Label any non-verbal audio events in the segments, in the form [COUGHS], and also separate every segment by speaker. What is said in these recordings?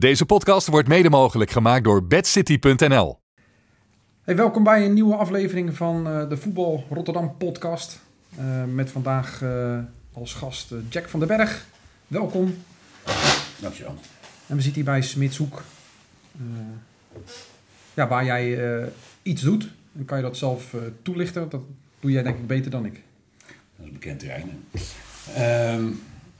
Speaker 1: Deze podcast wordt mede mogelijk gemaakt door bedcity.nl.
Speaker 2: Hey, welkom bij een nieuwe aflevering van eh, de Voetbal Rotterdam podcast. Eh, met vandaag eh, als gast Jack van den Berg. Welkom.
Speaker 3: Dankjewel.
Speaker 2: En we zitten hier bij Smitshoek. Eh, ja, waar jij eh, iets doet. En kan je dat zelf toelichten? Dat doe jij denk ik beter dan ik.
Speaker 3: Dat is een bekend terrein. Ehm,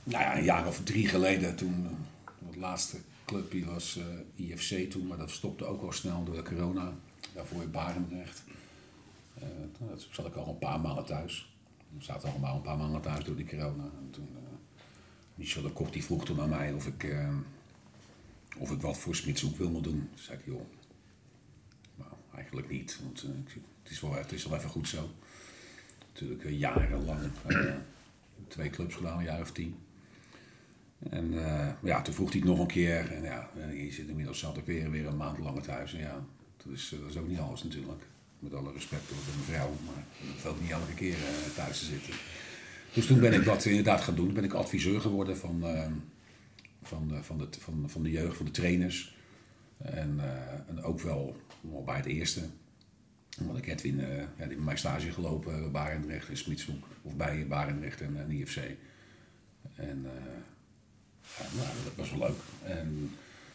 Speaker 3: nou ja, een jaar of drie geleden toen uh, het laatste clubje was eh, IFC toen, maar dat stopte ook al snel door de corona. Daarvoor in Barendrecht. Eh, toen zat ik al een paar maanden thuis. We zaten allemaal een paar maanden thuis door die corona. En toen, uh, Michel de Kok die vroeg toen aan mij of ik, eh, of ik wat voor Smitshoek wilde doen. Toen zei ik, joh, nou, eigenlijk niet. Want eh, het, is wel, het is wel even goed zo. Natuurlijk eh, jarenlang eh, twee clubs gedaan, een jaar of tien. En eh, ja, toen vroeg hij het nog een keer. En ja, eh, je zit inmiddels zat weer, weer een maand lang thuis. En ja, dat is, eh, dat is ook niet alles natuurlijk. Met alle respect voor mijn vrouw, maar het ook niet elke keer eh, thuis te zitten. Dus toen ben ik dat inderdaad gaan doen. Toen ben ik adviseur geworden van, eh, van, de, van, de, van, van de jeugd, van de trainers. En, eh, en ook wel, bij het eerste. Omdat ik Edwin, eh, ja, mijn stage gelopen bij Barendrecht en Smitshoek. Of bij Barendrecht en, en IFC. En eh, nou, dat was wel leuk. En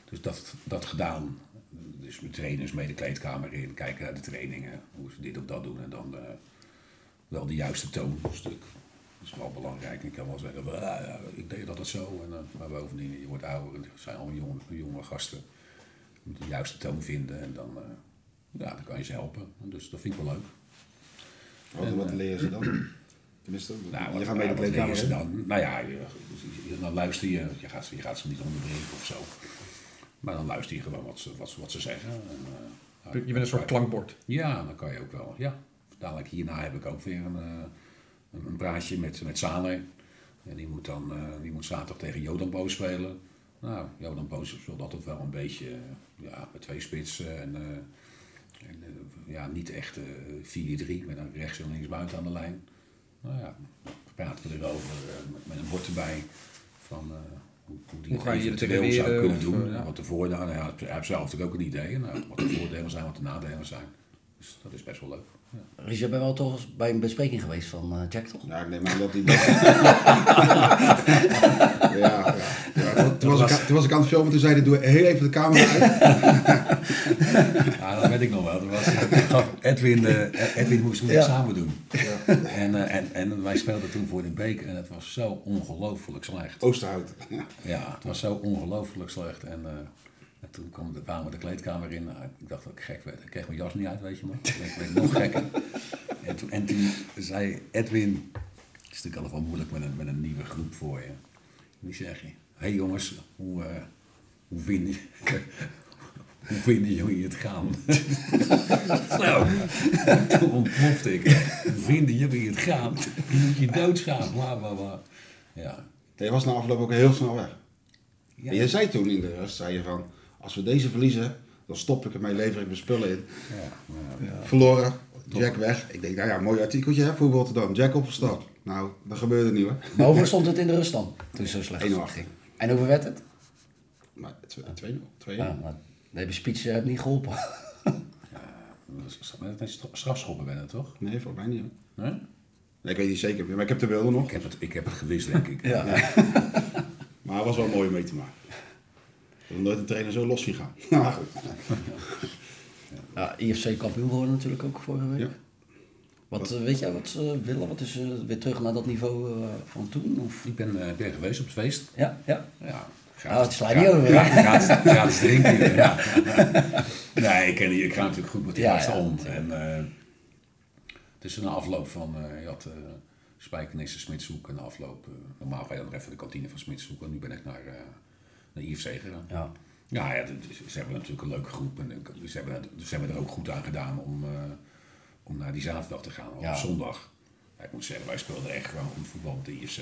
Speaker 3: dus dat, dat gedaan. Dus met trainers mee de kleedkamer in, kijken naar de trainingen, hoe ze dit of dat doen. En dan eh, wel de juiste toonstuk. Dat is wel belangrijk. Ik kan wel zeggen, van, ah, ja, ik deed dat het zo. En, eh, maar bovendien, je wordt ouder en het zijn allemaal jonge, jonge gasten. Je moet de juiste toon vinden en dan, eh, ja, dan kan je ze helpen. En dus dat vind ik wel leuk.
Speaker 4: Wat, wat leren ze dan? Tenminste,
Speaker 3: Nou,
Speaker 4: je
Speaker 3: wat-
Speaker 4: gaat mee de kleedkamer
Speaker 3: dan? Nou ja, je, je- dan luister je. Je gaat, ze- je gaat ze niet onderbreken of zo. Maar dan luister je gewoon wat ze, wat ze, wat ze zeggen. En, eh,
Speaker 2: Je bent een soort klankbord.
Speaker 3: Ja, dan kan je ook wel. Ja. Dadelijk hierna heb ik ook weer een, eh, een, een praatje met, met Saleh. En die moet dan eh, die moet zaterdag tegen Jodan Boos spelen. Nou, Jodan Boos speelt altijd wel een beetje ja, met twee spitsen. En, eh, en, ja, niet echt eh 4-3 met een rechts en links buiten aan de lijn. Nou ja, praten we erover eh, met, een bord erbij van eh, hoe, hoe die
Speaker 2: Hoe er
Speaker 3: eventueel zou kunnen
Speaker 2: of,
Speaker 3: doen.
Speaker 2: eh, ja.
Speaker 3: Wat de voordelen, hij heeft zelf natuurlijk ook een idee. Nou, wat de voordelen zijn, wat de nadelen zijn. Dus dat is best wel leuk. Ja.
Speaker 5: Richard, ben wel toch eens bij een bespreking geweest van eh, Jack, toch?
Speaker 4: Ja, ik neem aan dat die... [LAUGHS] ja, ja. ja. Toen, was ik, aan- toen was ik aan het filmen, toen zei hij, doe heel even de camera uit. [LAUGHS]
Speaker 3: Ja, dat weet ik nog wel. Toen was, gaf Edwin, eh, Edwin moest het
Speaker 5: Ja.
Speaker 3: samen doen. En, eh, en, en wij speelden toen voor de beker en het was zo ongelooflijk slecht.
Speaker 4: Oosterhout.
Speaker 3: Ja, het was zo ongelooflijk slecht. En, eh, en toen kwam de, kwamen we de kleedkamer in. Nou, ik dacht dat ik gek werd. Ik kreeg mijn jas niet uit, weet je nog. Ik werd nog gekker. [LAUGHS] En toen, en toen zei Edwin... Het is natuurlijk altijd wel moeilijk met een, met een nieuwe groep voor je. Die zeg je... Hé hey jongens, hoe, eh, hoe vinden [LAUGHS] hoe vinden jullie het gaan? Zo, [LAUGHS] toen ontplofte ik. Hoe vinden jullie het gaan? Je moet je doodgaan, bla bla bla. Ja,
Speaker 4: Je was na afloop ook heel snel weg.
Speaker 3: ja.
Speaker 4: En je zei toen in de rust, zei je van, als we deze verliezen, dan stop ik ermee, lever ik mijn spullen in.
Speaker 3: Ja, ja.
Speaker 4: Verloren, Jack weg. Ik denk, nou ja, mooi artikeltje hè, voor Rotterdam. Jack opgestapt. Nou, dat gebeurde niet hoor.
Speaker 5: Maar hoeveel stond het in de rust dan? Toen het zo slecht
Speaker 4: 1-0
Speaker 5: ging. En hoeveel werd het?
Speaker 4: Maar 2-0, 2-1.
Speaker 5: Ja, maar de hele speech eh, heeft niet geholpen. [LAUGHS]
Speaker 3: Dat is stra- strafschoppen ben het toch?
Speaker 4: Nee, volgens mij niet hoor.
Speaker 3: Nee?
Speaker 4: Nee, ik weet niet zeker, maar ik heb de beelden nog.
Speaker 3: Ik, heb het, ik heb het gewist, denk ik.
Speaker 5: Ja. [LAUGHS]
Speaker 4: Maar het was wel mooi om mee te maken. Heb nog nooit een trainer zo los zien gaan. [LAUGHS] Maar goed.
Speaker 5: Ja, IFC kampioen geworden natuurlijk ook vorige week.
Speaker 4: Ja.
Speaker 5: Wat eh, weet jij wat ze willen? Wat is eh, weer terug naar dat niveau eh, van toen? Of?
Speaker 3: Ik ben, eh, ben geweest op het feest.
Speaker 5: Ja, ja.
Speaker 3: Ja.
Speaker 5: Oh, het slaat niet over,
Speaker 3: Ja, gratis, gratis drinken. Ja. [LAUGHS] Nee, ik, ik ga natuurlijk goed met die gasten
Speaker 5: ja.
Speaker 3: om. En, eh, het is een afloop van, eh, je had uh, Spijkenissen, Smitshoek en de afloop. eh, normaal ga je dan nog even de kantine van Smitshoek. En nu ben ik naar, eh naar IFC gegaan.
Speaker 5: Ja.
Speaker 3: Ja, ja ze hebben natuurlijk een leuke groep. En ze hebben, ze hebben er ook goed aan gedaan om, eh, om naar die zaterdag te gaan. Op
Speaker 5: Ja.
Speaker 3: zondag. Ja, ik moet zeggen, wij speelden echt gewoon goed voetbal met de IFC.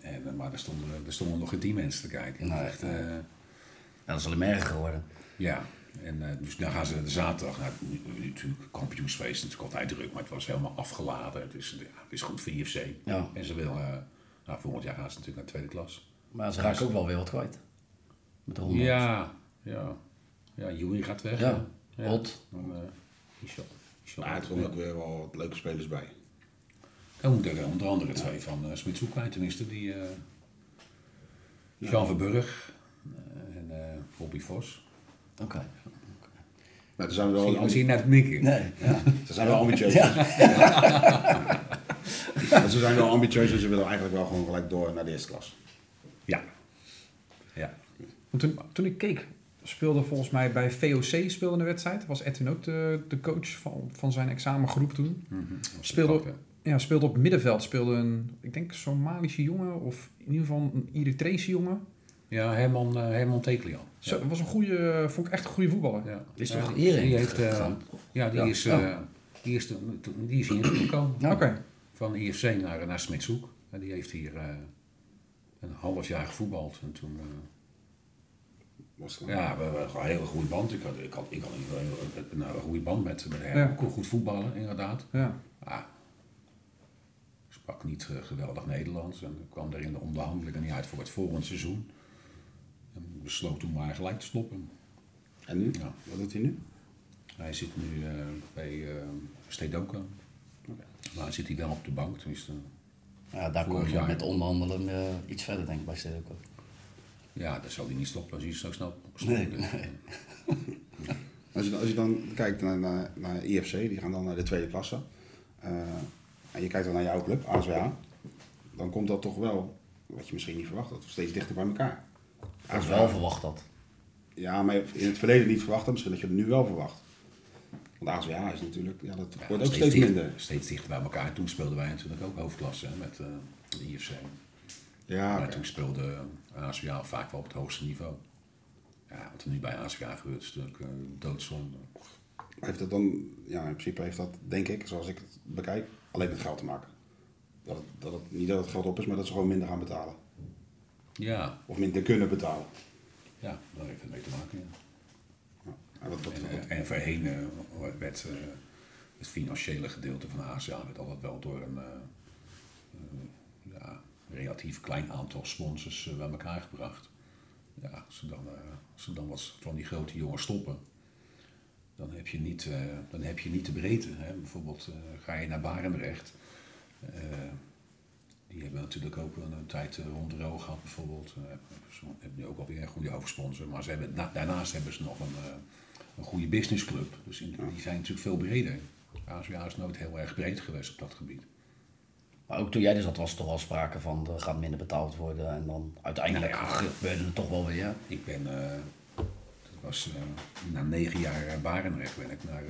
Speaker 3: En, eh, maar er stonden, er stonden nog geen tien mensen te kijken.
Speaker 5: Nee,
Speaker 3: echt, eh,
Speaker 5: Ja, dat is alleen erger geworden.
Speaker 3: ja, en dus dan gaan ze de zaterdag naar nu natuurlijk kampioensfeest. Het is altijd druk, maar het was helemaal afgeladen. Het is, ja, het is goed voor IFC.
Speaker 5: Ja.
Speaker 3: En ze willen, nou, volgend jaar gaan ze natuurlijk naar de tweede klas.
Speaker 5: Maar ze raken ook wel weer wat kwijt. Met.
Speaker 3: Ja, ja, ja Joey gaat weg.
Speaker 5: Ja,
Speaker 3: ja.
Speaker 5: Ot.
Speaker 3: Dan, eh, Michel. Michel
Speaker 4: Maar er komen ook weer wel wat leuke spelers bij.
Speaker 3: Dan moet er onder andere twee van uh, Smitshoek kwijt, tenminste die eh Jean Verburg eh, en eh Bobby Vos.
Speaker 5: Oké.
Speaker 4: Maar er zijn wel,
Speaker 3: Zie je,
Speaker 4: ambi-
Speaker 3: zie je net knikken?
Speaker 5: Nee, ja.
Speaker 4: ze zijn wel ambitieus. Maar ze zijn wel ambitieus en ze willen eigenlijk wel gewoon gelijk door naar de eerste klas.
Speaker 3: Ja. Ja.
Speaker 2: Want toen, toen ik keek, speelde volgens mij bij VOC speelde een wedstrijd. Was Edwin ook de, de coach van, van zijn examengroep toen.
Speaker 3: Mhm.
Speaker 2: Speelde,
Speaker 3: Dat, eh,
Speaker 2: ja, speelde op middenveld. Speelde een, ik denk, Somalische jongen. Of in ieder geval een Eritrese jongen.
Speaker 3: Ja, Herman, eh Herman Tekelian.
Speaker 2: Zo, was een goede, vond ik echt een goede voetballer.
Speaker 3: Ja.
Speaker 5: Is toch
Speaker 3: die heeft, eh? Ja, die
Speaker 2: Ja.
Speaker 3: is, eh, die is, de- die is hier gekomen. Van IFC naar, naar Smitshoek. En die heeft hier eh, een half jaar gevoetbald. En toen, eh,
Speaker 4: Was
Speaker 3: ja, we hebben gewoon een hele goede band. Ik had, ik had, ik had een, een, een, een goede band met, met hem.
Speaker 2: Ja.
Speaker 3: Kon goed voetballen, inderdaad.
Speaker 2: Ja.
Speaker 3: Ah, sprak niet eh, geweldig Nederlands. En kwam er in de onderhandelingen niet uit voor het volgende seizoen. En besloot toen maar gelijk te stoppen.
Speaker 4: En nu?
Speaker 3: Ja.
Speaker 4: Wat doet hij nu?
Speaker 3: Hij zit nu eh, bij uh, Stedoka. Maar zit hij wel op de bank. Tenminste,
Speaker 5: ja, daar kom je
Speaker 3: jaar.
Speaker 5: met onderhandelen eh, iets verder, denk ik, bij ook.
Speaker 3: Ja, daar zal hij niet stoppen als hij zo snel
Speaker 5: Nee, nee. [LAUGHS]
Speaker 4: Als je, dan- als je dan kijkt naar, naar, naar IFC, die gaan dan naar de tweede klasse. eh, en je kijkt dan naar jouw club, ASWA. Dan komt dat toch wel, wat je misschien niet verwacht had, steeds dichter bij elkaar.
Speaker 5: Als wel verwacht dat.
Speaker 4: Ja, maar in het verleden niet verwacht had, misschien dat je het nu wel verwacht. Want ASWA is natuurlijk, ja, dat
Speaker 3: Ja,
Speaker 4: wordt ook steeds minder.
Speaker 3: Steeds dichter bij elkaar. Toen speelden wij natuurlijk ook hoofdklasse hè, met eh, de IFC.
Speaker 4: Ja,
Speaker 3: maar toen speelde ASWA vaak wel op het hoogste niveau. Ja, wat er nu bij ASWA gebeurt is natuurlijk eh, doodzonde.
Speaker 4: heeft dat dan, ja, in principe heeft dat, denk ik, zoals ik het bekijk, alleen met geld te maken. Dat het, dat het, niet dat het geld op is, maar dat ze gewoon minder gaan betalen.
Speaker 3: Ja,
Speaker 4: Of minder kunnen betalen.
Speaker 3: ja, daar heeft het mee te maken. Ja.
Speaker 4: En wat, wat, wat-
Speaker 3: en voorheen werd het financiële gedeelte van werd altijd wel door een ja, relatief klein aantal sponsors eh, bij elkaar gebracht. Ja, als ze dan, eh, als ze dan wat van die grote jongens stoppen, dan heb je niet, eh, dan heb je niet de breedte. Hè. Bijvoorbeeld ga je naar Barendrecht. die hebben natuurlijk ook een, tijd rond de gehad bijvoorbeeld. Ze hebben nu ook alweer een goede hoofdsponsor. Maar ze hebben, na- daarnaast hebben ze nog een, een goede businessclub. Dus die zijn natuurlijk veel breder. ASWA is nooit heel erg breed geweest op dat gebied.
Speaker 5: Maar ook toen jij er zat, was er toch wel sprake van er gaat minder betaald worden. En dan uiteindelijk
Speaker 3: Nou ja.
Speaker 5: gebeurde het toch wel weer.
Speaker 3: Ik ben, eh, dat was eh, na negen jaar eh, Barendrecht ben ik naar,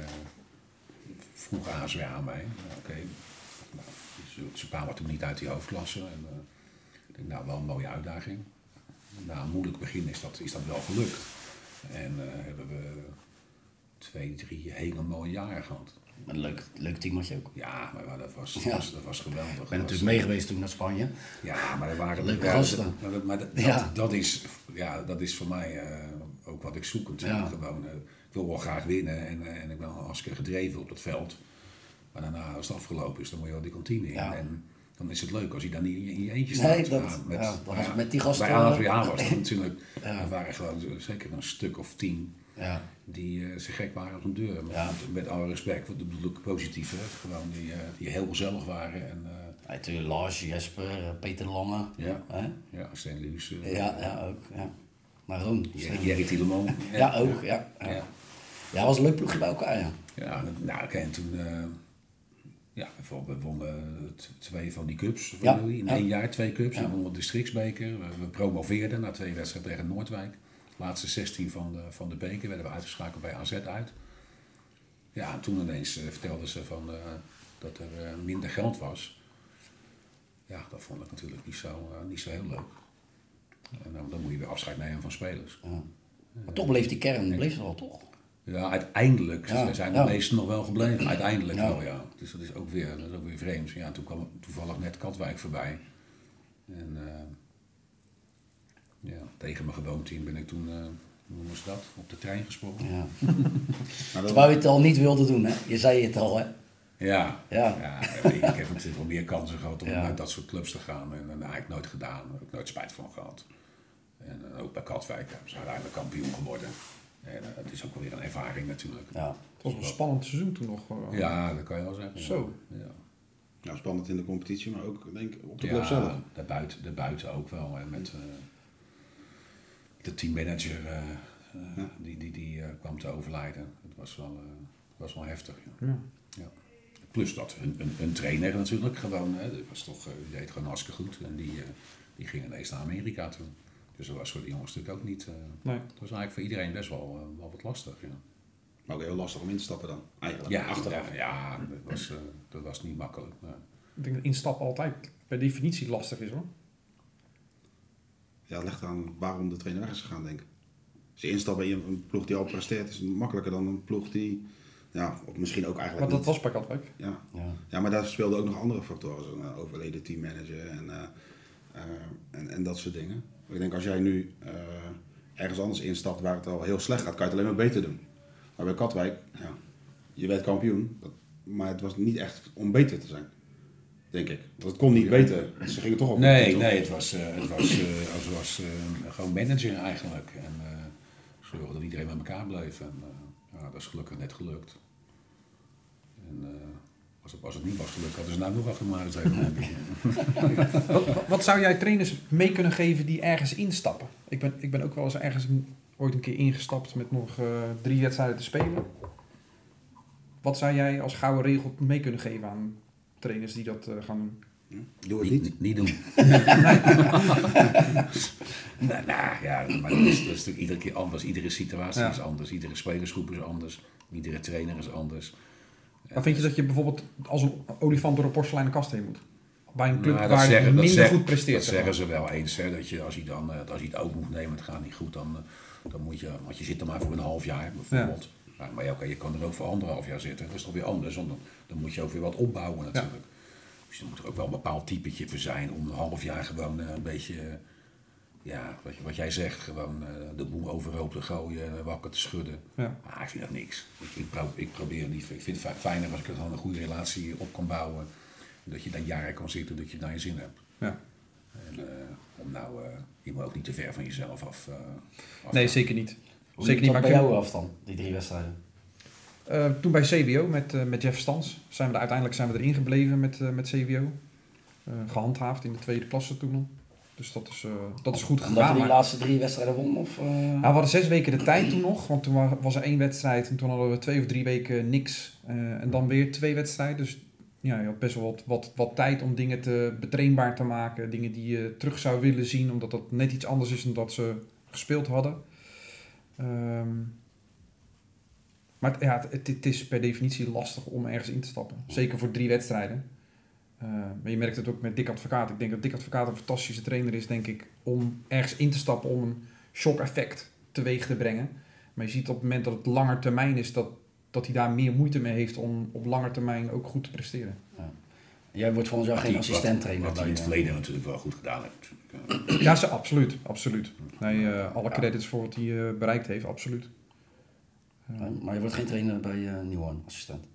Speaker 3: vroeg ASWA aan mij. Nou, Oké, nou, ze, ze kwamen toen niet uit die hoofdklasse. En, ik denk, nou, wel een mooie uitdaging. Na een moeilijk begin is dat, is dat wel gelukt. En hebben we twee, drie hele mooie jaren gehad.
Speaker 5: Een leuk, leuk je ook.
Speaker 3: Ja, maar dat was,
Speaker 5: Ja.
Speaker 3: dat was, dat was geweldig.
Speaker 5: Ik ben
Speaker 3: Dat
Speaker 5: natuurlijk
Speaker 3: was-
Speaker 5: mee geweest toen naar Spanje.
Speaker 3: Ja, maar er waren
Speaker 5: Leuke
Speaker 3: ja,
Speaker 5: gasten.
Speaker 3: dat- dat- Maar dat,
Speaker 5: Ja.
Speaker 3: dat, is, ja, dat is voor mij eh, ook wat ik zoek natuurlijk. Gewoon, eh, ik wil wel graag winnen en, eh, en ik ben hartstikke gedreven op dat veld. Maar daarna, als het afgelopen is, dan moet je wel die kantine in. En dan is het leuk als je dan niet in je eentje staat.
Speaker 5: Nee, dat-
Speaker 3: Ja, met,
Speaker 5: ja, dat was
Speaker 3: maar
Speaker 5: met die gasten,
Speaker 3: Bij
Speaker 5: eh,
Speaker 3: was dat [LAUGHS] natuurlijk,
Speaker 5: Ja.
Speaker 3: er waren gewoon zeker een stuk of tien
Speaker 5: Ja.
Speaker 3: die eh zo gek waren als een deur. Met,
Speaker 5: Ja.
Speaker 3: met alle respect, dat bedoel ik positief. Hè? Gewoon die, eh, die heel gezellig waren. En, eh,
Speaker 5: Natuurlijk Lars, Jesper, Peter Lange.
Speaker 3: ja,
Speaker 5: Hè?
Speaker 3: ja, Steen Luus.
Speaker 5: Ja, ja, ook. Ja. Maar Ron.
Speaker 3: Jerry Tielemans.
Speaker 5: Ja, ook. Ja, ja.
Speaker 3: Ja,
Speaker 5: ja, was een leuk ploegje bij elkaar. Ja.
Speaker 3: ja nou, oké, en toen... ja, we wonnen twee van die cups van
Speaker 5: Ja,
Speaker 3: jullie. In
Speaker 5: ja.
Speaker 3: één jaar twee cups.
Speaker 5: Ja.
Speaker 3: We wonnen de districtsbeker. We, we promoveerden na twee wedstrijden tegen Noordwijk. Laatste 16 van de, van de beker werden we uitgeschakeld bij AZ uit. Ja, en toen ineens eh, vertelden ze van, eh, dat er eh, minder geld was. Ja, dat vond ik natuurlijk niet zo, niet zo heel leuk. En dan, dan moet je weer afscheid nemen van spelers.
Speaker 5: Ja. Maar toch bleef die kern bleef er wel, toch?
Speaker 3: Ja, uiteindelijk
Speaker 5: Ja,
Speaker 3: zijn
Speaker 5: ja.
Speaker 3: de meesten nog wel gebleven. Uiteindelijk
Speaker 5: Ja.
Speaker 3: wel, ja. Dus dat is ook weer, dat is ook weer vreemd. Ja, toen kwam toevallig net Katwijk voorbij. En ja, tegen mijn gewoonteam ben ik toen, eh, hoe noemen ze dat, op de trein gesprongen.
Speaker 5: Ja.
Speaker 4: maar [LAUGHS] [LAUGHS] dat-
Speaker 5: Terwijl je het al niet wilde doen, hè? Je zei het al, hè?
Speaker 3: Ja,
Speaker 5: Ja.
Speaker 3: ja. ik ik heb natuurlijk wel meer kansen gehad om [LAUGHS]
Speaker 5: Ja.
Speaker 3: naar dat soort clubs te gaan. En, en eigenlijk nooit gedaan. Daar heb ik nooit spijt van gehad. En eh, ook bij Katwijk ze uiteindelijk kampioen geworden. En eh, het is ook wel weer een ervaring natuurlijk.
Speaker 5: Ja.
Speaker 2: Het was een spannend seizoen toen nog. eh.
Speaker 3: Ja, dat kan je wel zeggen.
Speaker 2: Zo.
Speaker 3: Ja.
Speaker 4: Nou, spannend in de competitie, maar ook denk ik op de
Speaker 3: Ja,
Speaker 4: club zelf.
Speaker 3: daarbuiten, daarbuiten ook wel. Hè, met eh, de teammanager
Speaker 4: Ja.
Speaker 3: die, die, die eh, kwam te overlijden. Het was wel, eh, was wel heftig. Ja.
Speaker 2: Ja.
Speaker 3: Plus dat hun, hun, hun trainer natuurlijk gewoon, hè, dat was toch, die deed gewoon hartstikke goed. En die, die ging ineens naar Amerika toe. Dus dat was voor de jongens natuurlijk ook niet. eh
Speaker 2: Nee.
Speaker 3: dat was eigenlijk voor iedereen best wel, wel wat lastig. Ja,
Speaker 4: Maar ook heel lastig om in te stappen dan, eigenlijk.
Speaker 3: ja,
Speaker 4: achteraf.
Speaker 3: ja, ja, dat, was, dat was niet makkelijk. nee.
Speaker 2: Ik denk dat instappen altijd per definitie lastig is hoor.
Speaker 4: Ja, ligt aan waarom de trainer weg is gegaan, denk ik. Als je instapt in een ploeg die al presteert, is het makkelijker dan een ploeg die, ja, of misschien ook eigenlijk
Speaker 2: Maar dat
Speaker 4: niet.
Speaker 2: was bij Katwijk.
Speaker 4: Ja.
Speaker 5: Ja.
Speaker 4: ja, maar daar speelden ook nog andere factoren, zoals een overleden teammanager en, eh, eh, en, en dat soort dingen. Maar ik denk als jij nu eh, ergens anders instapt waar het al heel slecht gaat, kan je het alleen maar beter doen. Maar bij Katwijk, ja, je werd kampioen, dat, maar het was niet echt om beter te zijn. Denk ik. Het kon niet beter. Ze gingen toch op de
Speaker 3: Nee, nee, het was, eh, het was, eh, het was eh, gewoon manager eigenlijk. En eh zorgen dat iedereen bij elkaar bleef. En eh, ja, dat is gelukkig net gelukt. En eh, als, het, als het niet was gelukt, hadden ze nou nog achter maar. [LAUGHS]
Speaker 2: Wat, wat, wat zou jij trainers mee kunnen geven die ergens instappen? Ik ben, ik ben ook wel eens ergens ooit een keer ingestapt met nog eh, drie wedstrijden te spelen. Wat zou jij als gouden regel mee kunnen geven aan trainers die dat eh, gaan doen?
Speaker 4: Doe het niet.
Speaker 3: niet, niet doen. [LAUGHS] nou, nou ja, maar dat is, dat is natuurlijk iedere keer anders. Iedere situatie
Speaker 2: Ja.
Speaker 3: is anders. Iedere spelersgroep is anders. Iedere trainer is anders.
Speaker 2: Maar vind je dat je bijvoorbeeld als een olifant door een porseleinen kast heen moet? Bij een club
Speaker 3: Nou,
Speaker 2: waar het minder
Speaker 3: zeggen-
Speaker 2: goed presteert.
Speaker 3: Dat
Speaker 2: zeg
Speaker 3: zeggen ze wel eens. Hè, dat je, als, je dan, eh, als je het ook moet nemen, het gaat niet goed, dan, eh, dan moet je, want je zit er maar voor een half jaar bijvoorbeeld. Ja. Maar ja, oké, je kan er ook voor anderhalf jaar zitten. Dat is toch weer anders, want dan, dan moet je ook weer wat opbouwen natuurlijk. Dus er moet er ook wel een bepaald typetje voor zijn om een half jaar gewoon eh, een beetje, eh, ja, wat, je- wat jij zegt, gewoon eh, de boel overhoop te gooien, wakker te schudden.
Speaker 2: Ja.
Speaker 3: Maar ik vind dat niks. Ik, ik, pro- ik probeer niet. Ik vind het fi- fijner als ik er gewoon een goede relatie op kan bouwen. Dat je daar jaren kan zitten, dat je naar je zin hebt.
Speaker 2: Ja.
Speaker 3: En, om nou, eh, je moet ook niet te ver van jezelf af. afgaan.
Speaker 2: Nee, zeker niet.
Speaker 5: Hoe
Speaker 2: Zeker niet. Maar
Speaker 5: bij jou af dan, die drie wedstrijden?
Speaker 2: Eh, toen bij CWO met, eh, met Jeff Stans zijn we er, uiteindelijk zijn we erin gebleven met, eh, met CWO. Eh, gehandhaafd in de tweede klasse toen nog. Dus dat is, dat is goed
Speaker 5: Omdat
Speaker 2: gedaan.
Speaker 5: je die
Speaker 2: maar-
Speaker 5: laatste drie wedstrijden won? Of?
Speaker 2: Nou, we hadden zes weken de tijd toen nog, want toen wa- was er één wedstrijd en toen hadden we twee of drie weken niks. En dan weer twee wedstrijden. Dus ja, je had best wel wat, wat, wat tijd om dingen te betrainbaar te maken. Dingen die je terug zou willen zien, omdat dat net iets anders is dan dat ze gespeeld hadden. Ehm, maar het- ja, het, het is per definitie lastig om ergens in te stappen. Zeker voor drie wedstrijden. Eh, maar je merkt het ook met Dick Advocaat. Ik denk dat Dick Advocaat een fantastische trainer is, denk ik, om ergens in te stappen om een shock-effect teweeg te brengen. Maar je ziet op het moment dat het langer termijn is, dat, dat hij daar meer moeite mee heeft om op lange termijn ook goed te presteren.
Speaker 5: Jij wordt volgens jou geen
Speaker 3: hij-
Speaker 5: assistent trainer.
Speaker 3: Wat, hij in het
Speaker 5: eh,
Speaker 3: verleden natuurlijk wel goed gedaan heeft. Eh.
Speaker 2: Ja, ze, absoluut. absoluut. Nee, eh, alle credits voor wat hij eh, bereikt heeft, absoluut. Eh,
Speaker 5: eh, Maar je wordt geen trainer bij uh, Nieuwhoorn, assistent.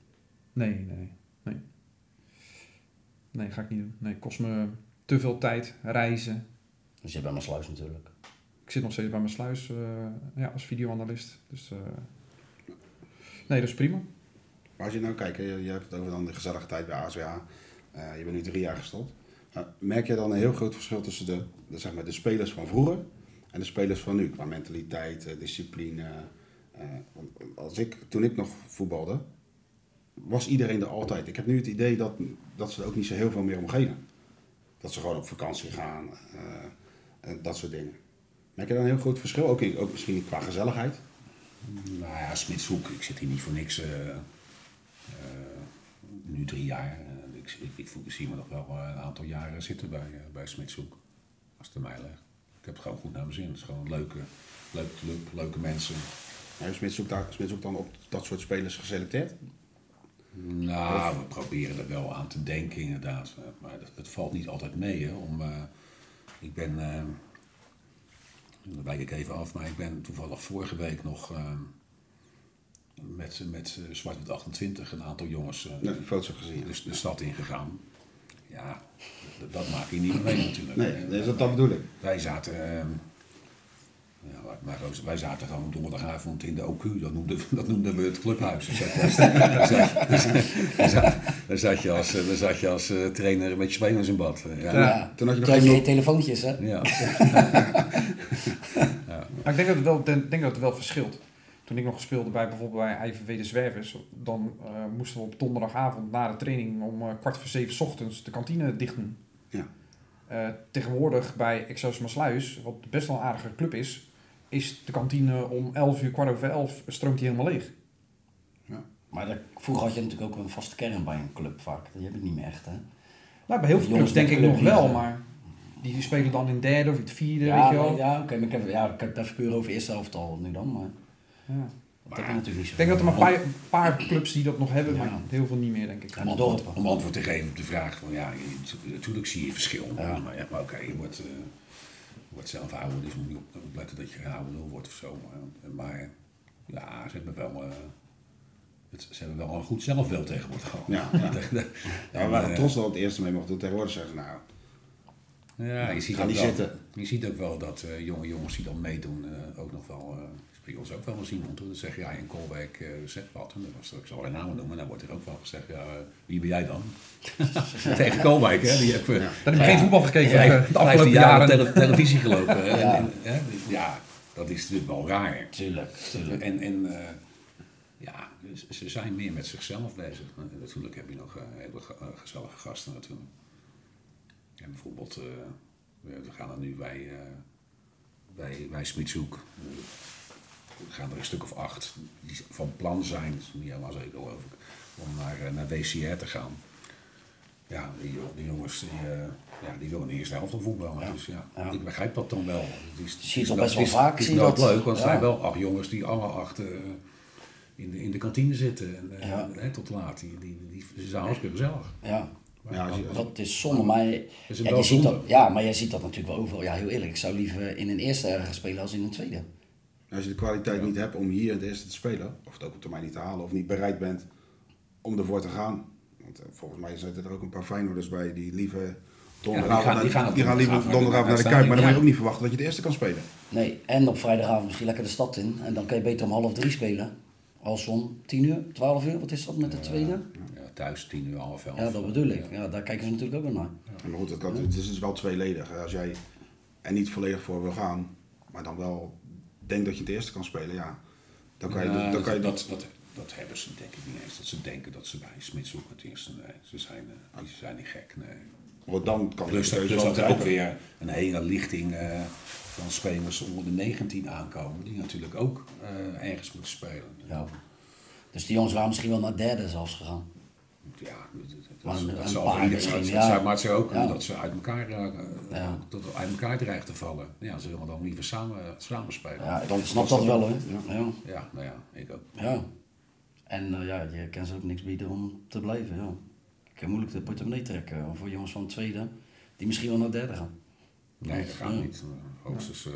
Speaker 2: nee, nee, nee. Nee, ga ik niet doen. Nee, kost me te veel tijd, reizen.
Speaker 5: Dus je bent mijn sluis natuurlijk.
Speaker 2: Ik zit nog steeds bij mijn sluis eh, ja, als videoanalist. Dus eh, nee, dat is prima.
Speaker 4: Maar als je nou kijkt, je, je hebt het over dan de gezellige tijd bij ASWA. Eh, je bent nu drie jaar gestopt. Nou, merk je dan een heel groot verschil tussen de, de, zeg maar, de spelers van vroeger en de spelers van nu? Qua mentaliteit, eh, discipline. eh, want als ik, toen ik nog voetbalde, was iedereen er altijd. Ik heb nu het idee dat, dat ze er ook niet zo heel veel meer om geven. Dat ze gewoon op vakantie gaan, eh, en dat soort dingen. Merk je dan een heel groot verschil? Ook, in- ook misschien qua gezelligheid?
Speaker 3: Nou ja, Smitshoek, ik zit hier niet voor niks. eh, eh, nu drie jaar. Ik, ik, ik, me nog wel een aantal jaren zitten bij, eh, bij Smitshoek. Als het aan mij ligt. Ik heb het gewoon goed naar mijn zin. Het is gewoon een leuke, leuke club, leuke mensen.
Speaker 4: Heeft Smit zoekt, daar, Smit zoekt dan op dat soort spelers geselecteerd?
Speaker 3: Nou, we proberen er wel aan te denken inderdaad. Maar het, valt niet altijd mee. Hè, om, eh, ik ben, eh, dan wijk ik even af, maar ik ben toevallig vorige week nog met, met eh, Zwart met 28 een aantal jongens eh,
Speaker 4: Nee, foto's heb gezien.
Speaker 3: de, de stad ingegaan. Ja, dat, maak je niet meer mee natuurlijk.
Speaker 4: Nee,
Speaker 3: Eh,
Speaker 4: nee dat, dat bedoel ik.
Speaker 3: Wij zaten, eh, Ja, maar- wij zaten gewoon op donderdagavond in de OQ, dat noemden, we- [LAUGHS] dat noemden we het clubhuis. Dan zat je als, dan zat, dan zat- dan zat je als, eh, dan zat je als eh, trainer met je spelers in bad. Eh, Ja.
Speaker 4: Ja.
Speaker 3: Ja.
Speaker 4: Toen had je nog
Speaker 5: Toen je
Speaker 4: geen
Speaker 5: telefoontjes, hè? [LAUGHS]
Speaker 2: Maar ik denk dat, het wel, denk denk dat het wel verschilt. Toen ik nog speelde bij bijvoorbeeld bij IVV de Zwervers, dan eh, moesten we op donderdagavond na de training om eh, kwart voor zeven 's ochtends de kantine dichten.
Speaker 4: Ja.
Speaker 2: Eh, tegenwoordig bij Excelsior Maasluis, wat best wel een aardige club is, is de kantine om 11 uur, kwart over 11, stroomt die helemaal leeg.
Speaker 5: Maar dat, vroeger had je natuurlijk ook een vaste kern bij een club vaak. Die heb ik niet meer echt, hè?
Speaker 2: Nou, bij heel veel
Speaker 5: Jongens
Speaker 2: clubs denk ik nog wel, maar die spelen dan in derde of in het vierde,
Speaker 5: Ja,
Speaker 2: weet je wel.
Speaker 5: maar- ja oké, maar ik heb, ja, ik heb het even puur over eerste elftal nu dan, maar
Speaker 2: Ja.
Speaker 5: dat heb je natuurlijk niet zo.
Speaker 2: Ik denk dat er maar een paar, paar clubs die dat nog hebben,
Speaker 5: Ja.
Speaker 2: maar heel veel niet meer, denk ik.
Speaker 3: Om, antwoord, om antwoord te geven op de vraag van ja, je- natuurlijk zie je verschil.
Speaker 5: Ja.
Speaker 3: Maar, ja, maar oké, je wordt, eh, je wordt zelf ouder, dus je moet op- opletten dat je gehouden wordt of zo. Maar, maar ja, ze hebben wel, eh, het, ze hebben wel een goed zelfbeeld tegenwoordig gewoon.
Speaker 4: Ja, ja. [LAUGHS] Ja, we waren
Speaker 3: eh,
Speaker 4: trots dat het eerste mee mochten doen. Tegenwoordig zeggen ze, nou,
Speaker 3: Ja, je ziet,
Speaker 4: Ga
Speaker 3: ook
Speaker 4: niet
Speaker 3: wel,
Speaker 4: zitten.
Speaker 3: je ziet ook wel dat eh, jonge jongens die dan meedoen eh, ook nog wel, eh spiegels ook wel eens iemand. Dan zeg je, ja, in Kolwijk zeg wat. En dan was er, ik zal geen namen noemen, dan wordt er ook wel gezegd, ja, eh, wie ben jij dan? [LAUGHS] Tegen Kolwijk, hè? Die heb, eh,
Speaker 2: Dan heb je geen voetbal gekeken eh, de
Speaker 3: 15
Speaker 2: afgelopen jaren.
Speaker 3: tele- televisie gelopen. [LAUGHS]
Speaker 5: Ja.
Speaker 3: En, ja, dat is natuurlijk wel raar.
Speaker 5: Tuurlijk, tuurlijk.
Speaker 3: En, en ja, ze- zijn meer met zichzelf bezig. En natuurlijk heb je nog hele ge- gezellige gasten natuurlijk. En bijvoorbeeld, we gaan er nu bij, eh bij, bij Smitshoek. We gaan er een stuk of acht die van plan zijn, dat is niet helemaal zeker geloof ik, om naar, eh, naar WCR te gaan. Ja, die, jo- die jongens die, eh, ja, die willen in de eerste helft al voetballen.
Speaker 5: Ja.
Speaker 3: Dus ja,
Speaker 5: Ja.
Speaker 3: ik begrijp dat dan wel. Het is,
Speaker 5: Je toch
Speaker 3: is
Speaker 5: best wel vaak,
Speaker 3: Het is
Speaker 5: zie je dat?
Speaker 3: leuk, want
Speaker 5: Ja.
Speaker 3: zijn wel acht jongens die alle acht eh, in, de, in de kantine zitten. En, eh, tot laat. Die, die, die, die zijn hartstikke gezellig.
Speaker 5: Ja,
Speaker 4: Ja, je-
Speaker 5: dat is zonde, maar,
Speaker 3: Is het
Speaker 5: ja,
Speaker 3: wel
Speaker 5: je ziet
Speaker 3: zonde?
Speaker 5: dat, ja, maar jij ziet dat natuurlijk wel overal. Ja, heel eerlijk, ik zou liever in een eerste ergens spelen als in een tweede.
Speaker 4: Als je de kwaliteit niet hebt om hier het eerste te spelen, of het ook op termijn niet te halen, of niet bereid bent om ervoor te gaan. Want eh, volgens mij zitten er ook een paar Feyenoorders bij die liever donderdagavond,
Speaker 3: die gaan
Speaker 4: naar- die gaan liever
Speaker 3: donderdagavond
Speaker 4: naar de Kuip, maar dan moet je ook niet verwachten dat je het eerste kan spelen.
Speaker 5: Nee, en op vrijdagavond misschien lekker de stad in. En dan kan je beter om half drie spelen. Als om 10 uur, 12 uur, wat is dat met de tweede?
Speaker 3: Ja, thuis tien uur, half elf.
Speaker 5: Ja, dat bedoel ik. Ja, daar kijken ze natuurlijk ook wel naar.
Speaker 4: Ja, Maar goed, het, kan, het is dus wel tweeledig. Als jij er niet volledig voor wil gaan, maar dan wel denkt dat je het eerste kan spelen, ja, dan kan je,
Speaker 3: Ja,
Speaker 4: dan kan je
Speaker 3: dat, dat, dat hebben ze denk ik niet eens. Dat ze denken dat ze bij Smitshoek het eerste. Nee, ze zijn, eh, die zijn niet gek. Nee.
Speaker 4: want dan kan
Speaker 3: Plus,
Speaker 4: de
Speaker 3: dat- er ook weer een hele lichting eh, van spelers onder de 19 aankomen. Die natuurlijk ook eh, ergens moeten spelen.
Speaker 5: Ja. Dus die jongens waren misschien wel naar derde zelfs gegaan.
Speaker 3: Ja, dat, dat,
Speaker 5: Maar
Speaker 3: dat,
Speaker 5: een-
Speaker 3: dat
Speaker 5: een
Speaker 3: zal
Speaker 5: paar
Speaker 3: voor iedereen-
Speaker 5: misschien,
Speaker 3: dat-
Speaker 5: ja.
Speaker 3: zou- Maar het zou ook
Speaker 5: Ja.
Speaker 3: dat ze uit elkaar,
Speaker 5: Ja.
Speaker 3: dat het uit elkaar dreigen te vallen. Ja, ze willen dan liever samen, samen spelen.
Speaker 5: Ja, ik snap dat wel hoor. Ja.
Speaker 3: Ja, nou ja, ik ook.
Speaker 5: ja. En eh, ja, je kan ze ook niks bieden om te blijven. Ja. Ik kan moeilijk de portemonnee trekken voor jongens van het tweede, die misschien wel naar derde gaan.
Speaker 3: Nee, dat gaat
Speaker 5: Ja.
Speaker 3: niet. Hoogstens eh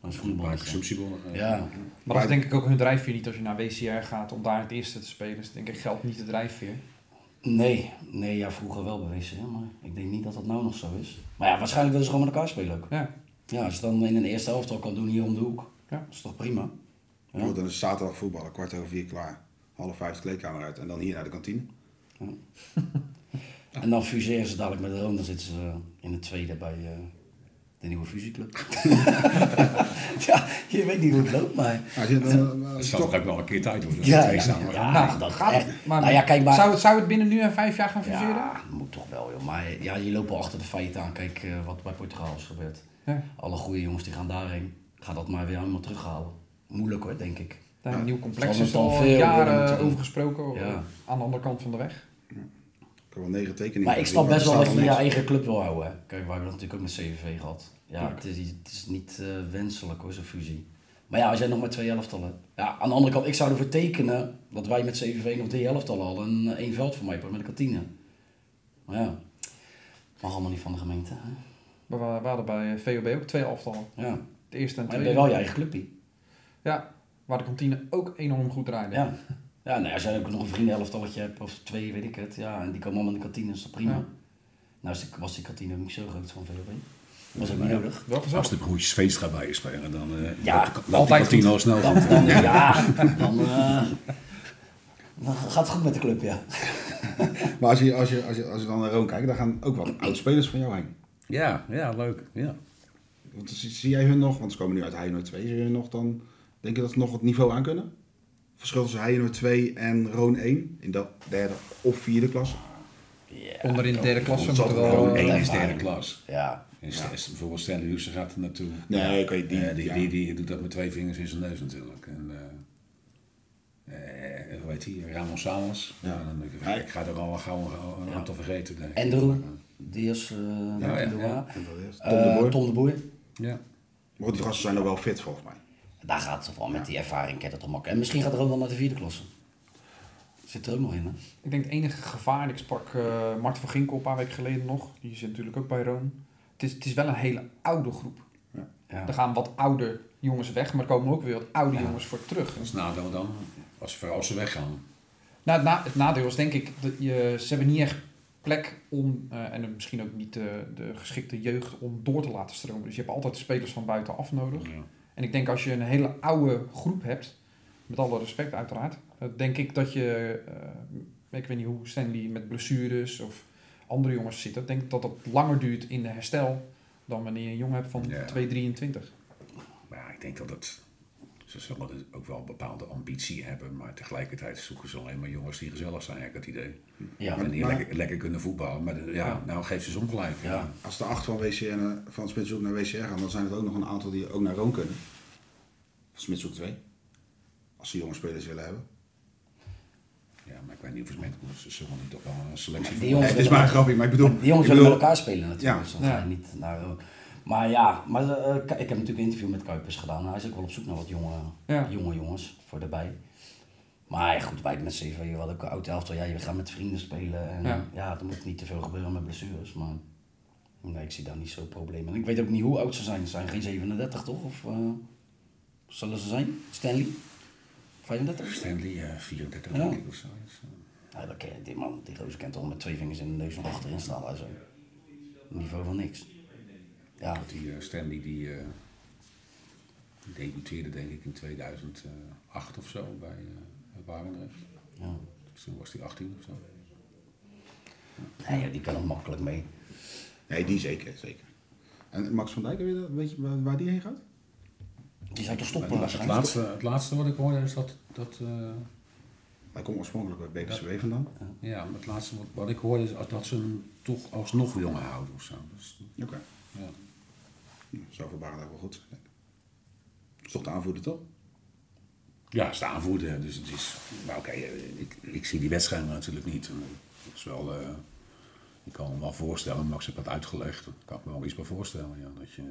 Speaker 5: Dat belangrijk.
Speaker 3: consumptiebonnen. eh.
Speaker 5: Ja,
Speaker 2: Maar dat is denk ik ook hun drijfveer niet als je naar WCR gaat om daar het eerste te spelen. Dus denk ik geldt niet de drijfveer.
Speaker 5: Nee, nee, ja, vroeger wel bewezen, ja, maar ik denk niet dat dat nou nog zo is. Maar ja, waarschijnlijk willen ze gewoon met elkaar spelen ook.
Speaker 2: Ja.
Speaker 5: Ja, als je dan in een eerste helft al kan doen hier om de hoek,
Speaker 2: Ja.
Speaker 5: is toch prima. Ja.
Speaker 4: Dan is zaterdag voetballen, kwart over vier klaar. Half vijf de kleedkamer uit en dan hier naar de kantine. [LAUGHS]
Speaker 5: En dan fuseren ze dadelijk met Roon, dan zitten ze in de tweede bij eh, de nieuwe fusieclub. [LAUGHS] ja, je weet niet hoe het loopt, maar...
Speaker 4: Als je dan, eh,
Speaker 3: zal
Speaker 4: toch-
Speaker 3: ook wel een keer tijd worden.
Speaker 5: Ja,
Speaker 3: twee
Speaker 5: ja,
Speaker 3: samen.
Speaker 5: ja,
Speaker 2: Nou,
Speaker 5: dat
Speaker 2: gaat
Speaker 5: echt.
Speaker 2: Maar,
Speaker 5: nou ja, kijk maar.
Speaker 2: Zou, het, zou het binnen nu en vijf jaar gaan fuseren?
Speaker 5: Ja, dat moet toch wel, joh. Maar ja, je loopt wel achter de feiten aan. Kijk eh, wat bij Portugal is gebeurd.
Speaker 2: Ja.
Speaker 5: Alle goede jongens die gaan daarheen. Ga dat maar weer helemaal terughalen. Moeilijk hoor, denk ik.
Speaker 2: Daar een nieuw complex is al jaren over gesproken.
Speaker 5: Ja.
Speaker 2: Aan de andere kant van de weg.
Speaker 4: Heb wel negen tekeningen.
Speaker 5: Maar ik snap best wel dat je je eigen club wil houden. Hè. Kijk, we hebben dat natuurlijk ook met CVV gehad. Ja, het is, het is niet eh, wenselijk hoor, zo'n fusie. Maar ja, als jij nog maar twee elftallen hebt. Ja, aan de andere kant, ik zou ervoor tekenen dat wij met CVV nog drie elftallen hadden en één veld voor mij hebben met een kantine. Maar ja, mag allemaal niet van de gemeente. Hè?
Speaker 2: We, wa- we hadden bij VOB ook twee elftallen.
Speaker 5: Ja,
Speaker 2: Het eerste en
Speaker 5: maar je
Speaker 2: tweede.
Speaker 5: bent wel je eigen clubje.
Speaker 2: Ja, waar de kantine ook enorm goed draaide.
Speaker 5: Ja. [LAUGHS] Ja, nee, als jij ook nog een vriendenelftalletje hebt, of twee, weet ik het, ja, en die komen allemaal in de kantine, is dat prima.
Speaker 2: Ja.
Speaker 5: Nou was die kantine ook niet zo groot van VOB. Was ook niet nodig.
Speaker 3: Als de broertjes Veenstra bij je spelen, dan eh
Speaker 5: Ja,
Speaker 3: loopt de- kantine
Speaker 2: goed.
Speaker 3: al snel
Speaker 5: Dan,
Speaker 3: goed.
Speaker 5: dan, [LAUGHS] ja, dan, eh, dan gaat het goed met de club, ja. [LAUGHS]
Speaker 4: Maar als je, als, je, als, je, als je dan naar Roon kijkt, dan gaan ook wat oud-spelers van jou heen.
Speaker 3: Ja, ja, leuk. Ja.
Speaker 4: Want zie, zie jij hun nog, want ze komen nu uit Heijenoord 2, zie je hun nog dan, denk je dat ze nog het niveau aan kunnen? Verschil tussen Heijenoord 2 en Roon 1 in de derde of vierde klasse?
Speaker 5: Ja,
Speaker 2: Onderin de derde klasse wel...
Speaker 4: gewoon
Speaker 2: eh,
Speaker 3: Eén is
Speaker 5: ervaring.
Speaker 3: derde klas.
Speaker 5: Ja,
Speaker 3: En st- bijvoorbeeld Stanley Houston gaat er naartoe.
Speaker 4: Nee, ik weet die-
Speaker 3: Eh, die,
Speaker 4: ja.
Speaker 3: die, die doet dat met twee vingers in zijn neus natuurlijk. En, eh, eh, hoe heet die? Ramon Salas.
Speaker 4: Ja.
Speaker 3: Ja. dan, ik,
Speaker 4: Ja.
Speaker 3: ik ga er al een gauw een, een
Speaker 5: Ja.
Speaker 3: aantal vergeten. Denk ik.
Speaker 5: Andrew, die is...
Speaker 3: ja,
Speaker 5: ja,
Speaker 3: ja.
Speaker 4: Tom de Boer.
Speaker 5: Tom de Boer.
Speaker 3: Ja.
Speaker 4: Maar die gasten zijn nog wel fit volgens mij.
Speaker 5: Daar gaat het wel met die ervaring, kent het toch makkelijk. En misschien gaat er ook wel naar de vierde klasse. Zit er ook nog in, hè?
Speaker 2: Ik denk het enige gevaar, en ik sprak eh Marten van Ginkel een paar weken geleden nog, die zit natuurlijk ook bij Rome. Het is, het is wel een hele oude groep.
Speaker 5: Ja.
Speaker 2: Er gaan wat oude jongens weg, maar er komen ook weer wat oude
Speaker 5: Ja.
Speaker 2: jongens voor terug.
Speaker 3: Dat is het nadeel dan. Als, vooral als ze weggaan.
Speaker 2: Nou, het, na- het nadeel is denk ik, dat je, ze hebben niet echt plek om, eh, en misschien ook niet de, de geschikte jeugd om door te laten stromen. Dus je hebt altijd spelers van buitenaf nodig.
Speaker 3: Ja.
Speaker 2: En ik denk als je een hele oude groep hebt, met alle respect uiteraard, denk ik dat je, eh, ik weet niet hoe Stanley met blessures of andere jongens denk ik dat het langer duurt in de herstel dan wanneer je een jongen hebt van
Speaker 3: Ja.
Speaker 2: 2,23.
Speaker 3: Maar ja, ik denk dat het. Ze zullen dus ook wel een bepaalde ambitie hebben, maar tegelijkertijd zoeken ze alleen maar jongens die gezellig zijn, heb ik het idee.
Speaker 5: Ja,
Speaker 3: en die
Speaker 4: maar-
Speaker 3: lekker, lekker kunnen voetballen. Maar de- ja,
Speaker 2: Ja.
Speaker 3: nou geef ze ze ongelijk.
Speaker 5: Ja.
Speaker 4: Als de acht van, WCR, naar- van Smitshoek naar WCR gaan, dan zijn er ook nog een aantal die ook naar Roon kunnen. Smitshoek 2. Als ze jonge spelers willen hebben.
Speaker 3: Ja, maar ik weet niet of ze met ze zullen niet toch wel een selectie van-
Speaker 4: het is maar een grapje, maar ik bedoel...
Speaker 5: Die jongens willen
Speaker 4: bedoel-
Speaker 5: met elkaar spelen natuurlijk.
Speaker 4: Ja.
Speaker 5: Dus niet naar... eh, Maar ja, maar, eh, ik ik heb natuurlijk een interview met Kuipers gedaan. Hij is ook wel op zoek naar wat jonge,
Speaker 2: Ja.
Speaker 5: jonge jongens voor erbij. Maar ja, goed, wij met CV, we hadden ook een oud elftal. Ja, we gaan met vrienden spelen. En
Speaker 2: Ja.
Speaker 5: ja, er moet niet te veel gebeuren met blessures. Maar nee, ik zie daar niet zo'n probleem in. Ik weet ook niet hoe oud ze zijn. Ze zijn geen 37 toch? Of eh, zullen ze zijn? Stanley? 35?
Speaker 3: Stanley, eh 34
Speaker 5: Ja.
Speaker 3: denk ik of zo. Eh,
Speaker 5: Ja, dat ken, die man, die gozer kent toch met twee vingers in de neus nog achterin staan. Hij zo. Niveau van niks. Ja,
Speaker 3: dat die eh, Stanley die, eh, die debuteerde denk ik in 2008 of zo bij uh, Barendrecht.
Speaker 5: ja.
Speaker 3: Dus toen was hij 18 of zo.
Speaker 5: Nee, ja, die kan er makkelijk mee.
Speaker 4: Nee, die zeker, zeker. En Max van Dijk, weet je, waar, waar die heen gaat?
Speaker 5: Die zou toch stoppen
Speaker 3: het, laatste, het laatste wat ik hoorde is dat, dat eh,
Speaker 4: Hij komt oorspronkelijk bij BPCW vandaan.
Speaker 3: ja, maar het laatste wat, wat ik hoorde is dat ze hem toch alsnog jongen houden of zo. Dus,
Speaker 4: Oké.
Speaker 3: ja.
Speaker 4: Ja, Zou Barendrecht wel goed ik. is toch de aanvoerder, toch?
Speaker 3: Ja, is de aanvoerder. Dus het is. Maar oké, eh, ik, ik zie die wedstrijden natuurlijk niet. Dat is wel. eh, ik kan me wel voorstellen, Max heeft dat uitgelegd. Daar kan ik me wel iets bij voorstellen. Ja, dat je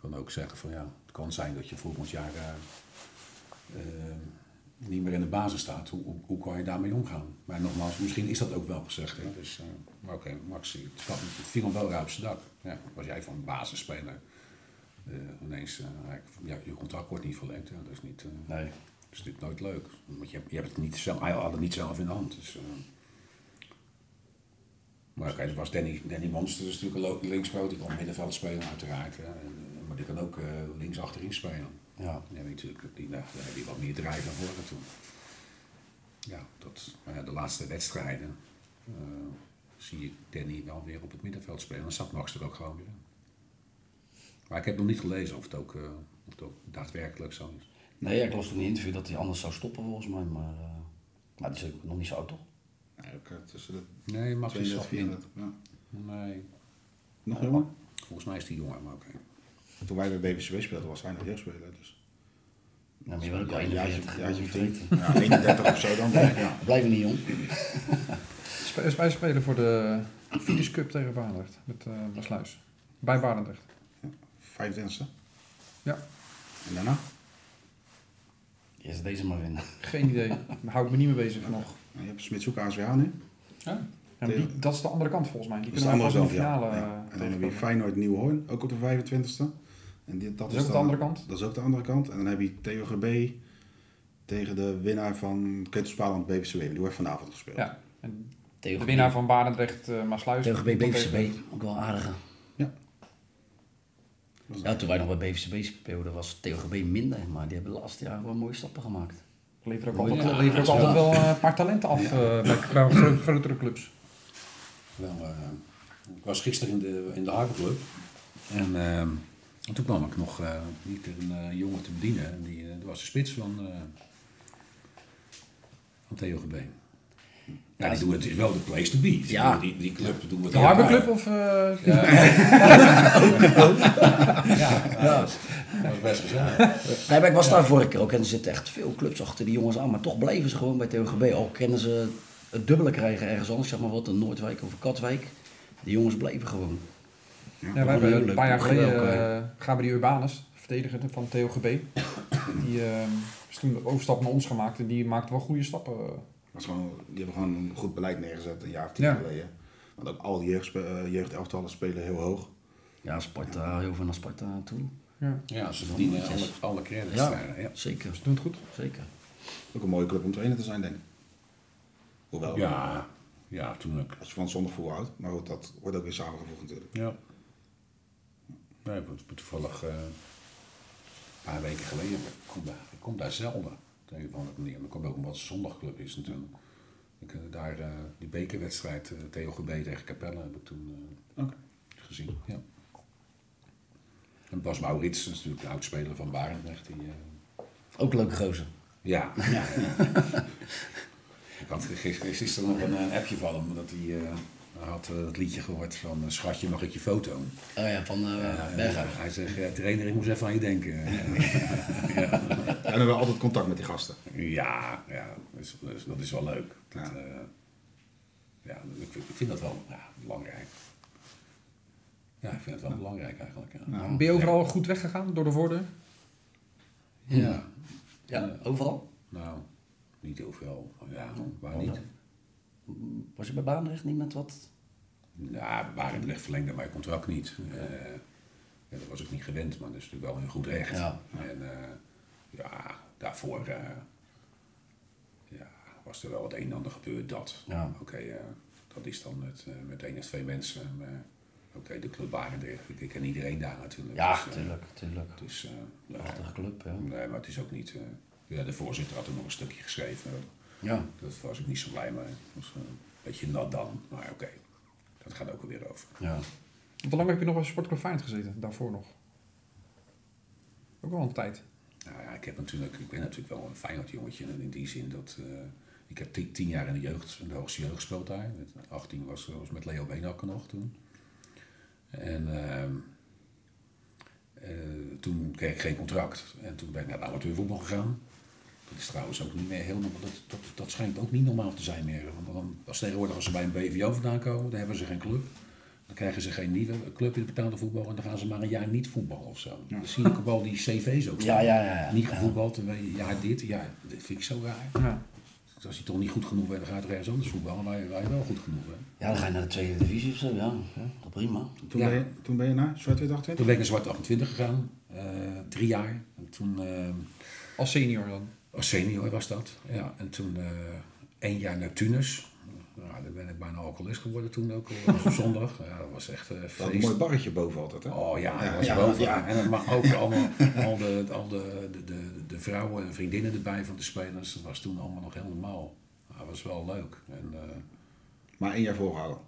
Speaker 3: kan ook zeggen van ja, het kan zijn dat je volgend jaar eh, eh, niet meer in de basis staat. Hoe, hoe, kan je daarmee omgaan? Maar nogmaals, misschien is dat ook wel gezegd. Hè? Dus, eh, maar oké, Max, het, viel hem wel ruim zijn dak. Ja, was jij van basisspeler eh ineens, eh, ja, je contract wordt niet verlengd. Ja, dat is niet. eh,
Speaker 5: Nee.
Speaker 3: dat is natuurlijk nooit leuk. Want je je hebt het niet zelf, hij had het niet zelf in de hand. Dus. Maar oké, dat was Danny, Danny Monster, is natuurlijk een linkspoot. Die kan middenveld spelen uiteraard. Maar die kan ook eh, links achterin spelen.
Speaker 5: Ja.
Speaker 3: Ja, natuurlijk, die, je wat meer drijf naar voren toe. Ja, dat, maar ja, de laatste wedstrijden zie ik Danny wel weer op het middenveld spelen. Dan zat Max er ook gewoon weer in. Maar ik heb nog niet gelezen of het ook, eh, of het ook daadwerkelijk zo is.
Speaker 5: Nee, ik las toen in een interview dat hij anders zou stoppen volgens mij. Maar, eh, maar die is ook nog niet zo oud toch?
Speaker 4: Nee, ook eh, tussen de
Speaker 3: Nee, Max is
Speaker 4: 32
Speaker 3: wel
Speaker 4: 34. Ja.
Speaker 3: Nee,
Speaker 4: Nog jonger?
Speaker 3: volgens mij is die jonger, maar oké.
Speaker 4: Toen wij bij BPCW speelden, was hij nog jeugdspeler. Dus.
Speaker 5: Ja, maar je bent ook al
Speaker 4: Ja, jaartje-
Speaker 5: 41.
Speaker 4: jaartje
Speaker 5: moet
Speaker 4: of
Speaker 5: je
Speaker 4: tien.
Speaker 5: weten.
Speaker 4: Ja, 31 of zo dan. Ja.
Speaker 5: Blijven niet jong.
Speaker 2: Sp- Wij spelen voor de Fides Cup tegen Barendrecht met uh, Maasluis. Bij Barendrecht.
Speaker 4: 25e.
Speaker 2: Ja.
Speaker 4: En daarna?
Speaker 5: Eerst deze maar winnen.
Speaker 2: Geen idee. [LAUGHS] Daar hou ik me niet mee bezig nog.
Speaker 4: Je hebt Smitshoek ASWA nu.
Speaker 2: Ja, die, dat is de andere kant volgens mij. Die
Speaker 4: Dat is de
Speaker 2: kunnen
Speaker 4: andere
Speaker 2: we pas in
Speaker 4: zelf,
Speaker 2: de
Speaker 4: ja.
Speaker 2: finale.
Speaker 4: ja.
Speaker 2: eh,
Speaker 4: En dan heb je. Feyenoord Nieuwhoorn, ook op de 25e. En die, dat
Speaker 2: Dat is ook de andere kant.
Speaker 4: Dat is ook de andere kant. En dan heb je Theo GB tegen de winnaar van Ketelspalen BVCW. Die wordt vanavond gespeeld.
Speaker 2: Ja. En
Speaker 5: Theo
Speaker 2: de winnaar van Barendrecht, uh, Maasluis.
Speaker 5: TGB, BVCB, ook wel aardige. Ja, toen wij nog bij BVCB speelden was TOGB minder, maar die hebben de laatste jaren wel mooie stappen gemaakt.
Speaker 2: Levert ook
Speaker 5: Ja,
Speaker 2: altijd,
Speaker 3: ja,
Speaker 2: ook
Speaker 3: ja.
Speaker 2: altijd wel eh, een paar talenten af eh, bij, bij gro- grotere clubs.
Speaker 3: Wel, eh, ik was gisteren in de, in de Harperclub. En, eh, en toen kwam ik nog eh, niet een eh, jongen te bedienen. En Die, eh, dat was de spits van, eh van Theo Gebeen. Ja, die doen het is wel de place to be.
Speaker 5: Ja.
Speaker 3: Die, die club doen we
Speaker 2: De Harbor Club of... eh,
Speaker 3: Ja, [LAUGHS] dat was best gezellig.
Speaker 5: Nee, maar ik was daar vorige keer ook en er zitten echt veel clubs achter die jongens aan, maar toch bleven ze gewoon bij TOGB. Al kennen ze het dubbele krijgen ergens anders, zeg maar wat, een Noordwijk of een Katwijk. Die jongens bleven gewoon.
Speaker 2: Ja, wij hebben
Speaker 5: heel
Speaker 2: een
Speaker 5: leuk.
Speaker 2: paar jaar geleden
Speaker 5: ook,
Speaker 2: uh, Gabriel Urbanus, verdediger van TOGB. Die eh, is toen de overstap naar ons gemaakt en die maakte wel goede stappen.
Speaker 4: Was gewoon, die hebben gewoon een goed beleid neergezet een jaar of tien
Speaker 2: Ja.
Speaker 4: geleden. Want ook al die jeugdspe- eh, jeugdelftallen spelen heel hoog.
Speaker 5: Ja, Sparta, heel veel naar Sparta toe.
Speaker 2: Ja,
Speaker 3: Ja, ze verdienen alle, alle credits
Speaker 5: Ja,
Speaker 3: daar. Ja.
Speaker 5: zeker,
Speaker 2: ze doen het goed.
Speaker 5: zeker.
Speaker 4: Ook een mooie club om trainer te zijn, denk ik. Hoewel,
Speaker 3: Ja, ja, toen ook.
Speaker 4: als je van zondag voetbal houdt. Maar goed, dat wordt ook weer samengevoegd natuurlijk.
Speaker 3: Ja. Nee, ik ben toevallig eh, een paar weken geleden, ik kom daar, ik kom daar zelden op de een of andere manier. Dan kom ik ook omdat het een zondagclub is natuurlijk. Ik heb daar eh, die bekerwedstrijd uh, TOGB tegen Capelle heb ik toen eh,
Speaker 4: Oké.
Speaker 3: gezien. Ja. En Bas Maurits, dat is natuurlijk een oud-speler van Barendrecht. Die, eh,
Speaker 5: Ook leuke gozer.
Speaker 3: ja. ja. [LAUGHS] ik had gisteren nog een, een appje van hem, dat hij eh, hij had eh, het liedje gehoord van eh, Schatje, mag ik je foto?
Speaker 5: Oh ja, van uh.
Speaker 3: Hij zegt, ja, trainer, ik moest even aan je denken. [LAUGHS]
Speaker 4: Ja, en we hebben altijd contact met die gasten.
Speaker 3: ja, ja dat, is, dat is- wel leuk. Dat,
Speaker 4: Ja.
Speaker 3: eh, ja, ik, vind- ik vind dat wel ja, belangrijk. Ja, ik vind het wel belangrijk eigenlijk. Ja.
Speaker 4: Ja.
Speaker 2: Ben je overal goed weggegaan door de voordeur?
Speaker 3: Ja.
Speaker 5: Ja, overal.
Speaker 3: Nou, niet heel veel. Ja, waar niet?
Speaker 5: Was je bij Baanrecht niet met wat?
Speaker 3: Ja, Barendrecht verlengde mijn contract niet. Eh, ja, dat was ik niet gewend, maar dat is natuurlijk wel een goed recht.
Speaker 5: Ja.
Speaker 3: En eh, ja, daarvoor eh, ja, was er wel het een en ander gebeurd. Dat.
Speaker 5: Ja.
Speaker 3: Oké, dat is dan met, met één of twee mensen. Maar Oké, de club Barendrecht, ik, ken iedereen daar natuurlijk.
Speaker 5: Ja,
Speaker 3: Dus,
Speaker 5: tuurlijk, tuurlijk.
Speaker 3: Dus,
Speaker 5: club, ja.
Speaker 3: nee, maar het is ook niet... ja, de voorzitter had er nog een stukje geschreven.
Speaker 5: Ja,
Speaker 3: Daar was ik niet zo blij mee. Het was eh, een beetje nat dan, maar oké. Dat gaat ook alweer over.
Speaker 5: ja.
Speaker 2: Hoe lang heb je nog bij Sportclub Feyenoord gezeten? Daarvoor nog? Ook wel een tijd.
Speaker 3: Nou ja, ik, heb natuurlijk, ik ben natuurlijk wel een Feyenoord jongetje in die zin dat... eh, ik heb tien, tien jaar in de jeugd, in de hoogste jeugd gespeeld daar. Met 18 was, was met Leo Beenhakker nog toen. En ehm, eh, toen kreeg ik geen contract. En toen ben ik naar het amateurvoetbal gegaan. Dat is trouwens ook niet meer heel normaal. Dat, dat, dat schijnt ook niet normaal te zijn meer. Want dan, als tegenwoordig als ze bij een BVO vandaan komen, dan hebben ze geen club. Dan krijgen ze geen nieuwe club in de betaalde voetbal en dan gaan ze maar een jaar niet voetballen of zo. Dan zie ik ook wel die cv's ook
Speaker 5: Ja, [LAUGHS]
Speaker 3: staan.
Speaker 5: ja, ja, ja.
Speaker 3: Niet gevoetbald, en weet je, ja dit, ja, dit vind ik zo raar.
Speaker 2: Ja.
Speaker 3: Dus als je toch niet goed genoeg bent, dan ga je toch ergens anders voetballen waar je, waar je wel goed genoeg bent.
Speaker 5: Ja, dan ga je naar de tweede divisie of zo, ja. ja dat prima.
Speaker 4: Toen,
Speaker 3: Ja.
Speaker 4: ben, je, toen ben je naar Zwart
Speaker 3: Toen
Speaker 4: 28?
Speaker 3: ben ik naar Zwart 28 gegaan, eh, drie jaar. En toen, eh,
Speaker 2: Als senior dan?
Speaker 3: Als senior was dat. Ja, en toen eh één jaar naar Tunis. Nou, daar ben ik bijna alcoholist geworden toen ook, eh, op [LAUGHS] zondag. Ja, dat was echt eh
Speaker 4: Dat een mooi barretje boven altijd, hè?
Speaker 3: Oh ja, dat
Speaker 4: Ja,
Speaker 3: was
Speaker 4: ja,
Speaker 3: boven.
Speaker 4: ja.
Speaker 3: En, maar ook allemaal, al, de, al de, de, de, de vrouwen en vriendinnen erbij van de spelers. Dat was toen allemaal nog helemaal. Dat was wel leuk. En,
Speaker 4: Maar één jaar volgehouden.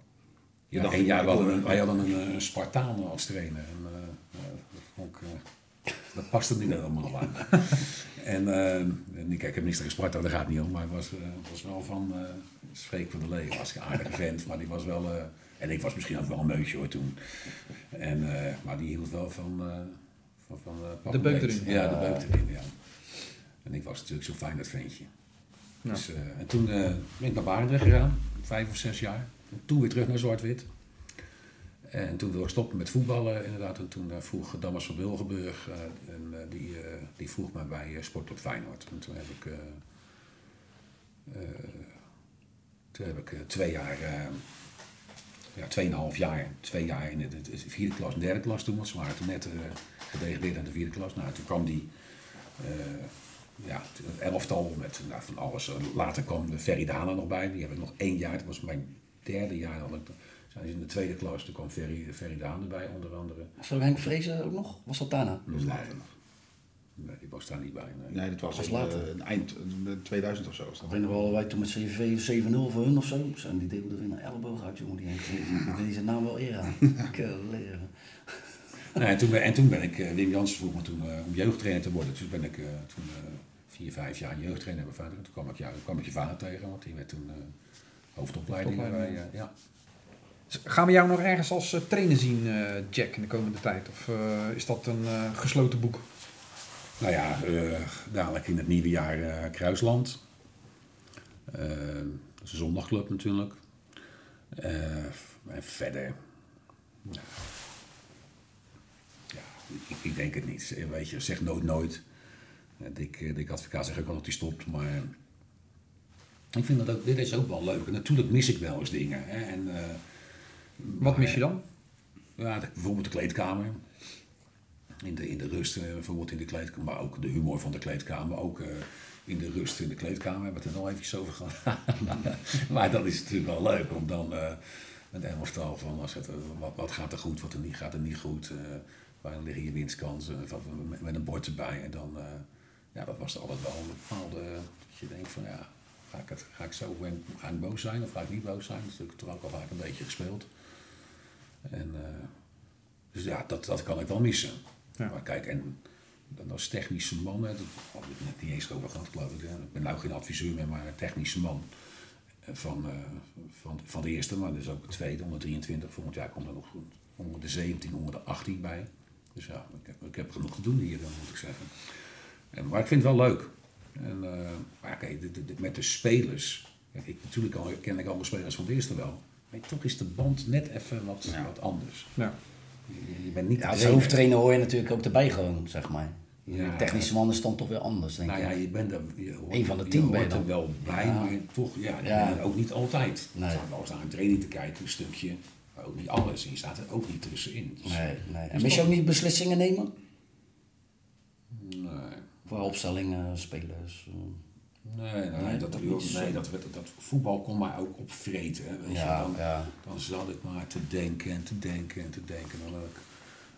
Speaker 4: Je
Speaker 3: ja, één jaar wel een, wij hadden een, een Spartaan als trainer. En, dat, vond ik, dat paste niet helemaal aan. [LAUGHS] en eh, en ik, ik heb niks tegen Sparta, daar gaat het niet om. Maar het was, eh, was wel van uh, Freek van der Lee. Was een aardige vent, maar die was wel... eh, en ik was misschien ook wel een meutje hoor toen. En, eh, maar die hield wel van... eh, van, van eh,
Speaker 2: De beuk erin.
Speaker 3: Ja, de beuk erin, ja. En ik was natuurlijk zo'n fijn dat ventje.
Speaker 2: Ja.
Speaker 3: Dus, eh, en toen eh, ben ik naar Barendrecht gegaan, vijf of zes jaar. En toen weer terug naar Zwart-Wit. En toen wilde ik stoppen met voetballen inderdaad. En toen eh, vroeg Damas van Wilgenburg, eh, en, eh, die, die vroeg mij bij uh, Sportclub Feyenoord. En toen heb ik, toen heb ik twee jaar, ja, tweeënhalf jaar, twee jaar in de, de, de vierde klas en derde klas toen. Want ze waren toen net eh gedegradeerd aan de vierde klas. Nou, toen kwam die eh, ja, elftal met nou, van alles. Later kwam de Ferry Dana nog bij. Die heb ik nog één jaar. Dat was mijn derde jaar. Had ik, Dus in de tweede klas, toen kwam Ferry, Ferry Daan erbij onder andere.
Speaker 5: Zo Henk Vrezen ook nog? Was dat daarna?
Speaker 4: Dus later nog.
Speaker 3: Nee, die was daar niet bij. Nee.
Speaker 4: Nee, dat was,
Speaker 5: Was later.
Speaker 4: eh, eind eh, 2000 of zo. Was dat.
Speaker 5: Ik weet nog wel, wij toen met CV 7-0 voor hun of zo. En die deelde er weer een elleboog uit, jongen. Die Henk Vrezen. Die deed zijn naam wel eer aan. [LAUGHS] Ik, eh, leren.
Speaker 3: Nee, en, toen ben, en toen ben ik, eh, Wim Jansen vroeg me toen eh, om jeugdtrainer te worden. Dus ben ik eh, toen eh, vier, vijf jaar jeugdtrainer bij vader. Toen kwam ik, jou, kwam ik je vader tegen, want die werd toen eh, hoofdopleiding bij, eh, ja.
Speaker 2: Gaan we jou nog ergens als eh, trainer zien, eh, Jack, in de komende tijd? Of eh, is dat een gesloten boek?
Speaker 3: Nou ja, dadelijk in het nieuwe jaar Kruisland. Dat is een zondagclub natuurlijk. En verder. Ja, ik, ik denk het niet. Weet je, zeg nooit nooit. Dick Advocaat zegt ook wel dat hij stopt, maar ik vind dat ook, dit is ook wel leuk. Natuurlijk mis ik wel eens dingen. Hè. En,
Speaker 2: Wat mis je dan?
Speaker 3: ja, bijvoorbeeld de kleedkamer. In de, in de rust, eh, bijvoorbeeld in de kleedkamer, maar ook de humor van de kleedkamer. Ook eh, in de rust in de kleedkamer, hebben we het er nog eventjes over gehad. [LAUGHS] maar dat is natuurlijk wel leuk om dan eh met een elftal van als het, eh, wat, gaat er goed, wat er niet, gaat er niet goed. eh waar liggen je winstkansen, met, een bord erbij. En dan, eh, ja, dat was altijd wel een bepaalde, dat je denkt van ja, ga ik, het, ga ik zo, ga ik boos zijn of ga ik niet boos zijn? Dat is natuurlijk toch ook al vaak een beetje gespeeld. En, eh, dus ja, dat, dat kan ik wel missen.
Speaker 2: Ja.
Speaker 3: Maar kijk, en dan als technische man, hè, dat had ik net niet eens over gehad, geloof ik. Hè. Ik ben nou geen adviseur meer, maar een technische man eh, van, eh, van, van de eerste, maar dus ook de tweede, onder 23. Volgend jaar komt er nog onder de 17, onder de 18 bij. Dus ja, ik heb, ik heb genoeg te doen hier, dan moet ik zeggen. En, maar ik vind het wel leuk. En, maar kijk, met de spelers. Kijk, ik, natuurlijk al, ken ik alle spelers van de eerste wel. Maar toch is de band net even wat,
Speaker 4: Ja.
Speaker 3: wat anders.
Speaker 2: Ja.
Speaker 3: Je, je bent niet
Speaker 5: Ja,
Speaker 3: de
Speaker 5: als
Speaker 3: trainer.
Speaker 5: hoofdtrainer hoor je natuurlijk ook erbij gewoon, zeg maar.
Speaker 3: Ja.
Speaker 5: De technische man is dan toch weer anders, denk
Speaker 3: Nou ja,
Speaker 5: ik.
Speaker 3: je bent er, je hoort,
Speaker 5: Eén van de tien ben je
Speaker 3: er wel bij,
Speaker 5: Ja.
Speaker 3: maar toch, ja,
Speaker 5: Ja.
Speaker 3: ook niet altijd.
Speaker 5: Nee.
Speaker 3: Je staat wel eens naar een training te kijken, een stukje, maar ook niet alles. En je staat er ook niet tussenin. Dus,
Speaker 5: Nee, nee. En
Speaker 3: is
Speaker 5: mis je ook niet beslissingen nemen?
Speaker 3: Nee.
Speaker 5: Voor opstellingen, spelers. Eh.
Speaker 3: Nee, nee,
Speaker 5: Nee,
Speaker 3: dat,
Speaker 5: dat niet.
Speaker 3: nee dat, dat, dat voetbal kon mij ook opvreten. Hè, weet
Speaker 5: Ja,
Speaker 3: je, dan,
Speaker 5: ja.
Speaker 3: dan zat ik maar te denken en te denken en te denken. Dan had ik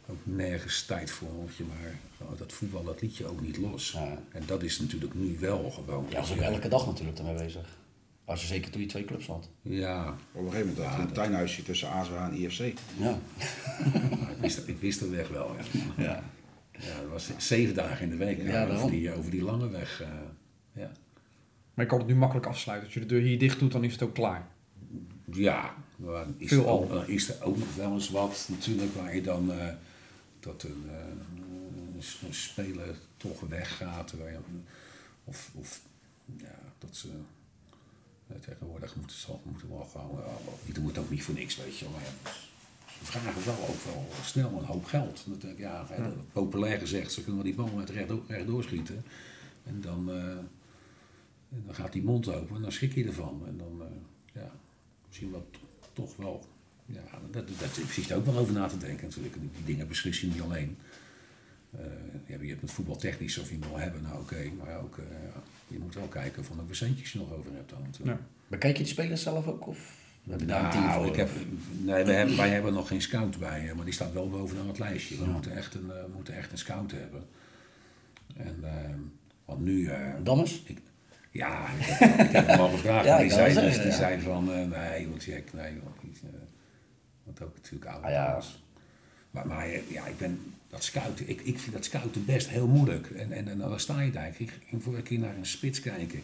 Speaker 3: ook nergens tijd voor. Want je maar gewoon dat voetbal, dat liet je ook niet los.
Speaker 5: Ja.
Speaker 3: En dat is natuurlijk nu wel gewoon.
Speaker 5: Ja, was ook elke dag natuurlijk ermee bezig. Als je zeker toen je twee clubs had.
Speaker 3: Ja,
Speaker 4: Op een gegeven moment had je een
Speaker 3: dat-
Speaker 4: tuinhuisje tussen ASWA en IFC.
Speaker 5: Ja.
Speaker 3: maar [LAUGHS] ik, wist, ik wist de weg wel. Ja.
Speaker 5: ja.
Speaker 3: Ja, dat was zeven dagen in de week.
Speaker 5: Ja,
Speaker 3: Ja, over, die, over die lange weg. eh, ja.
Speaker 2: Maar je kan het nu makkelijk afsluiten. Als je de deur hier dicht doet, dan is het ook klaar.
Speaker 3: Ja, maar is,
Speaker 2: Veel
Speaker 3: er ook,
Speaker 2: al.
Speaker 3: is er ook nog wel eens wat natuurlijk waar je dan eh, dat een, eh, een speler toch weggaat. Je, of, of ja, dat ze eh, tegenwoordig moeten ze moeten wel gewoon, uh, ieder moet ook niet voor niks, weet je. wel, Maar ja, ze vragen wel ook wel snel een hoop geld. Dat, ja, hè, dat- populair gezegd, ze kunnen wel die bal met rechtdoor, rechtdoor schieten. En dan, en dan gaat die mond open en dan schrik je ervan. En dan, eh, ja, misschien wel toch wel. Ja, dat, dat, er ook wel over na te denken natuurlijk. Die, dingen beslis je niet alleen. Eh, je, hebt, je hebt het voetbaltechnisch of je wil hebben, nou oké. maar ook, ja, je moet wel kijken van hoeveel centjes je nog over hebt dan.
Speaker 2: Ja.
Speaker 5: Bekijk je die spelers zelf ook? Of heb je daar een team
Speaker 3: Nou,
Speaker 5: voor?
Speaker 3: ik heb, nee, wij hebben, wij hebben nog geen scout bij, maar die staat wel bovenaan het lijstje. We
Speaker 5: Ja.
Speaker 3: moeten, echt een, we moeten echt een scout hebben. En, eh, want nu...
Speaker 5: Dammers?
Speaker 3: ik, ja, ik heb, ik heb hem al gevraagd. [LAUGHS]
Speaker 5: Ja,
Speaker 3: maar die zei, dus,
Speaker 5: zeggen,
Speaker 3: die
Speaker 5: ja.
Speaker 3: zei van, eh, nee joh, Jack, nee joh. niet, eh, want ook natuurlijk oude
Speaker 5: Ah, ja.
Speaker 3: dames. Maar, maar ja, ik ben dat scouten, ik, ik vind dat scouten best heel moeilijk. En, en, en dan sta je daar, ik ging vorige keer naar een spits kijken.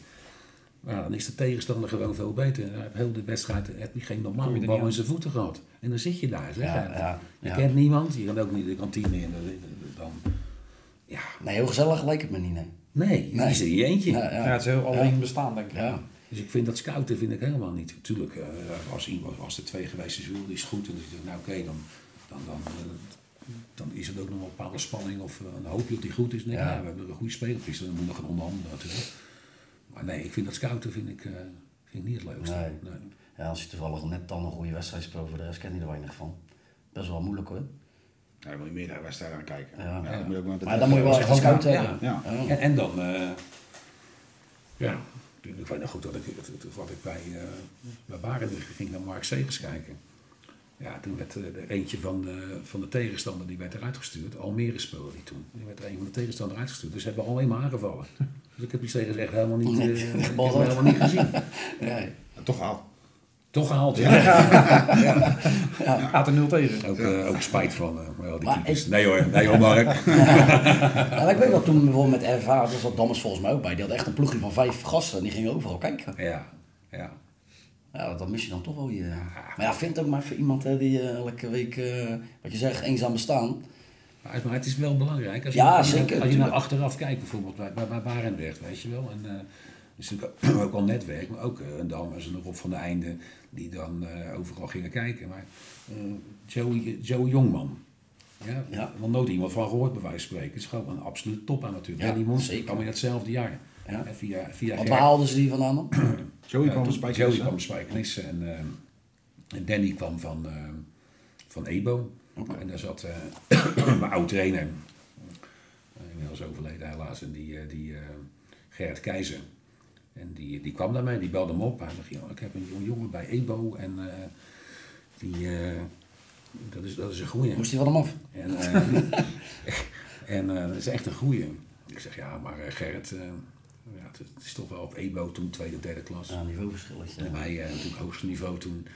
Speaker 3: Nou, dan is de tegenstander gewoon veel beter. Hij heeft heel de wedstrijd heb je geen normale
Speaker 2: je
Speaker 3: bal in
Speaker 2: aan.
Speaker 3: zijn voeten gehad. En dan zit je daar. Zeg.
Speaker 5: Ja,
Speaker 3: En
Speaker 5: ja,
Speaker 3: je
Speaker 5: ja.
Speaker 3: kent niemand, je kan ook niet de kantine in. Dan, ja,
Speaker 5: Nee, heel gezellig lijkt het me niet, nee.
Speaker 3: Nee, je
Speaker 5: Nee.
Speaker 3: is er je eentje.
Speaker 5: Ja,
Speaker 2: Ja,
Speaker 5: ja.
Speaker 2: het is heel alleen bestaan, denk ik.
Speaker 5: Ja.
Speaker 3: Dus ik vind dat scouten vind ik helemaal niet. Tuurlijk, eh, als, iemand, als er twee geweest is, wil, die is goed. En dan zeg je, nou oké, dan, dan, dan, eh, dan is het ook nog wel een bepaalde spanning. Of eh, dan hoop je dat die goed is. Ik,
Speaker 5: Ja.
Speaker 3: we hebben een goede speler. Dus dan moet je nog gaan onderhandelen natuurlijk. Maar nee, ik vind dat scouten vind ik, eh, vind ik niet het leukste.
Speaker 5: Nee. Ja, als je toevallig net dan een goede wedstrijd speelt, voor de rest ken je er weinig van. Best wel moeilijk hoor.
Speaker 4: Ja, dan moet je meerdere wedstrijden aan kijken.
Speaker 5: Ja.
Speaker 4: dan moet je ook met de
Speaker 5: Maar dan moet je wel echt een scout
Speaker 3: Ja.
Speaker 5: hebben.
Speaker 4: Ja.
Speaker 3: En, en dan, eh, ja, ik weet nog goed dat ik, dat- dat- wat ik bij, eh bij Barendrecht ging naar Mark Segers kijken. Ja, toen werd eh, er eentje van de, van de tegenstander, die werd eruit gestuurd. Almere speelde die toen. Die werd er een van de tegenstander uitgestuurd. Dus ze hebben alleen maar aangevallen. [LAUGHS] Dus ik heb die tegen echt helemaal niet, eh, ik heb hem helemaal niet gezien. [LAUGHS]
Speaker 5: Nee.
Speaker 4: Toch gehaald.
Speaker 3: Toch gehaald, ja.
Speaker 2: Gaat er nul tegen.
Speaker 3: Ook, eh, ook spijt van eh, wel die
Speaker 5: Maar ik-
Speaker 3: Nee hoor, nee hoor Mark.
Speaker 5: Ja, maar ik weet wel, toen bijvoorbeeld met RVA, daar zat Dammers volgens mij ook bij. Die had echt een ploegje van vijf gasten en die gingen overal kijken.
Speaker 3: Ja, ja.
Speaker 5: Ja, dat mis je dan toch wel. Je. Maar ja, vind ook maar voor iemand hè, die eh, elke week, eh, wat je zegt, eenzaam bestaan.
Speaker 3: Maar, maar het is wel belangrijk. Als je,
Speaker 5: Ja,
Speaker 3: als je,
Speaker 5: zeker,
Speaker 3: Als je naar
Speaker 5: tuurlijk.
Speaker 3: achteraf kijkt, bijvoorbeeld bij, bij, bij Barendrecht, weet je wel. En, eh, is natuurlijk ook [CLEARS THROAT] al netwerk, maar ook uh, een Dammers en Rob van de Einde, die dan eh, overal gingen kijken. Maar eh, Joey, Joey Jongman, ja,
Speaker 5: Ja.
Speaker 3: nog nooit iemand van gehoord bij wijze van spreken. is gewoon een absolute top aan natuurlijk.
Speaker 5: Ja,
Speaker 3: die monster
Speaker 5: zeker.
Speaker 3: kwam in hetzelfde jaar.
Speaker 5: Ja.
Speaker 3: Via, via
Speaker 5: Wat
Speaker 3: Ger-
Speaker 5: haalden ze die vandaan [CLEARS THROAT] dan?
Speaker 4: Joey kwam een spijker.
Speaker 3: Joey kwam Spijkenis en, eh, en Danny kwam van, eh, van Ebo. En daar zat eh, [CLEARS THROAT] mijn oud trainer, uh, inmiddels overleden helaas, en die, eh, die eh, Gerrit Keizer. En die, die kwam daarmee, die belde hem op. Hij "Joh, ik heb een jong jongen bij Ebo en eh, die, eh, dat, is, dat is een goeie.
Speaker 5: Moest hij van hem af?
Speaker 3: En, eh, [LAUGHS] en dat is echt een goeie. Ik zeg, ja, maar Gerrit, ja, het, is toch wel op Ebo toen, tweede, derde klas.
Speaker 5: Ja, niveauverschilletje.
Speaker 3: En wij natuurlijk hoogste niveau toen.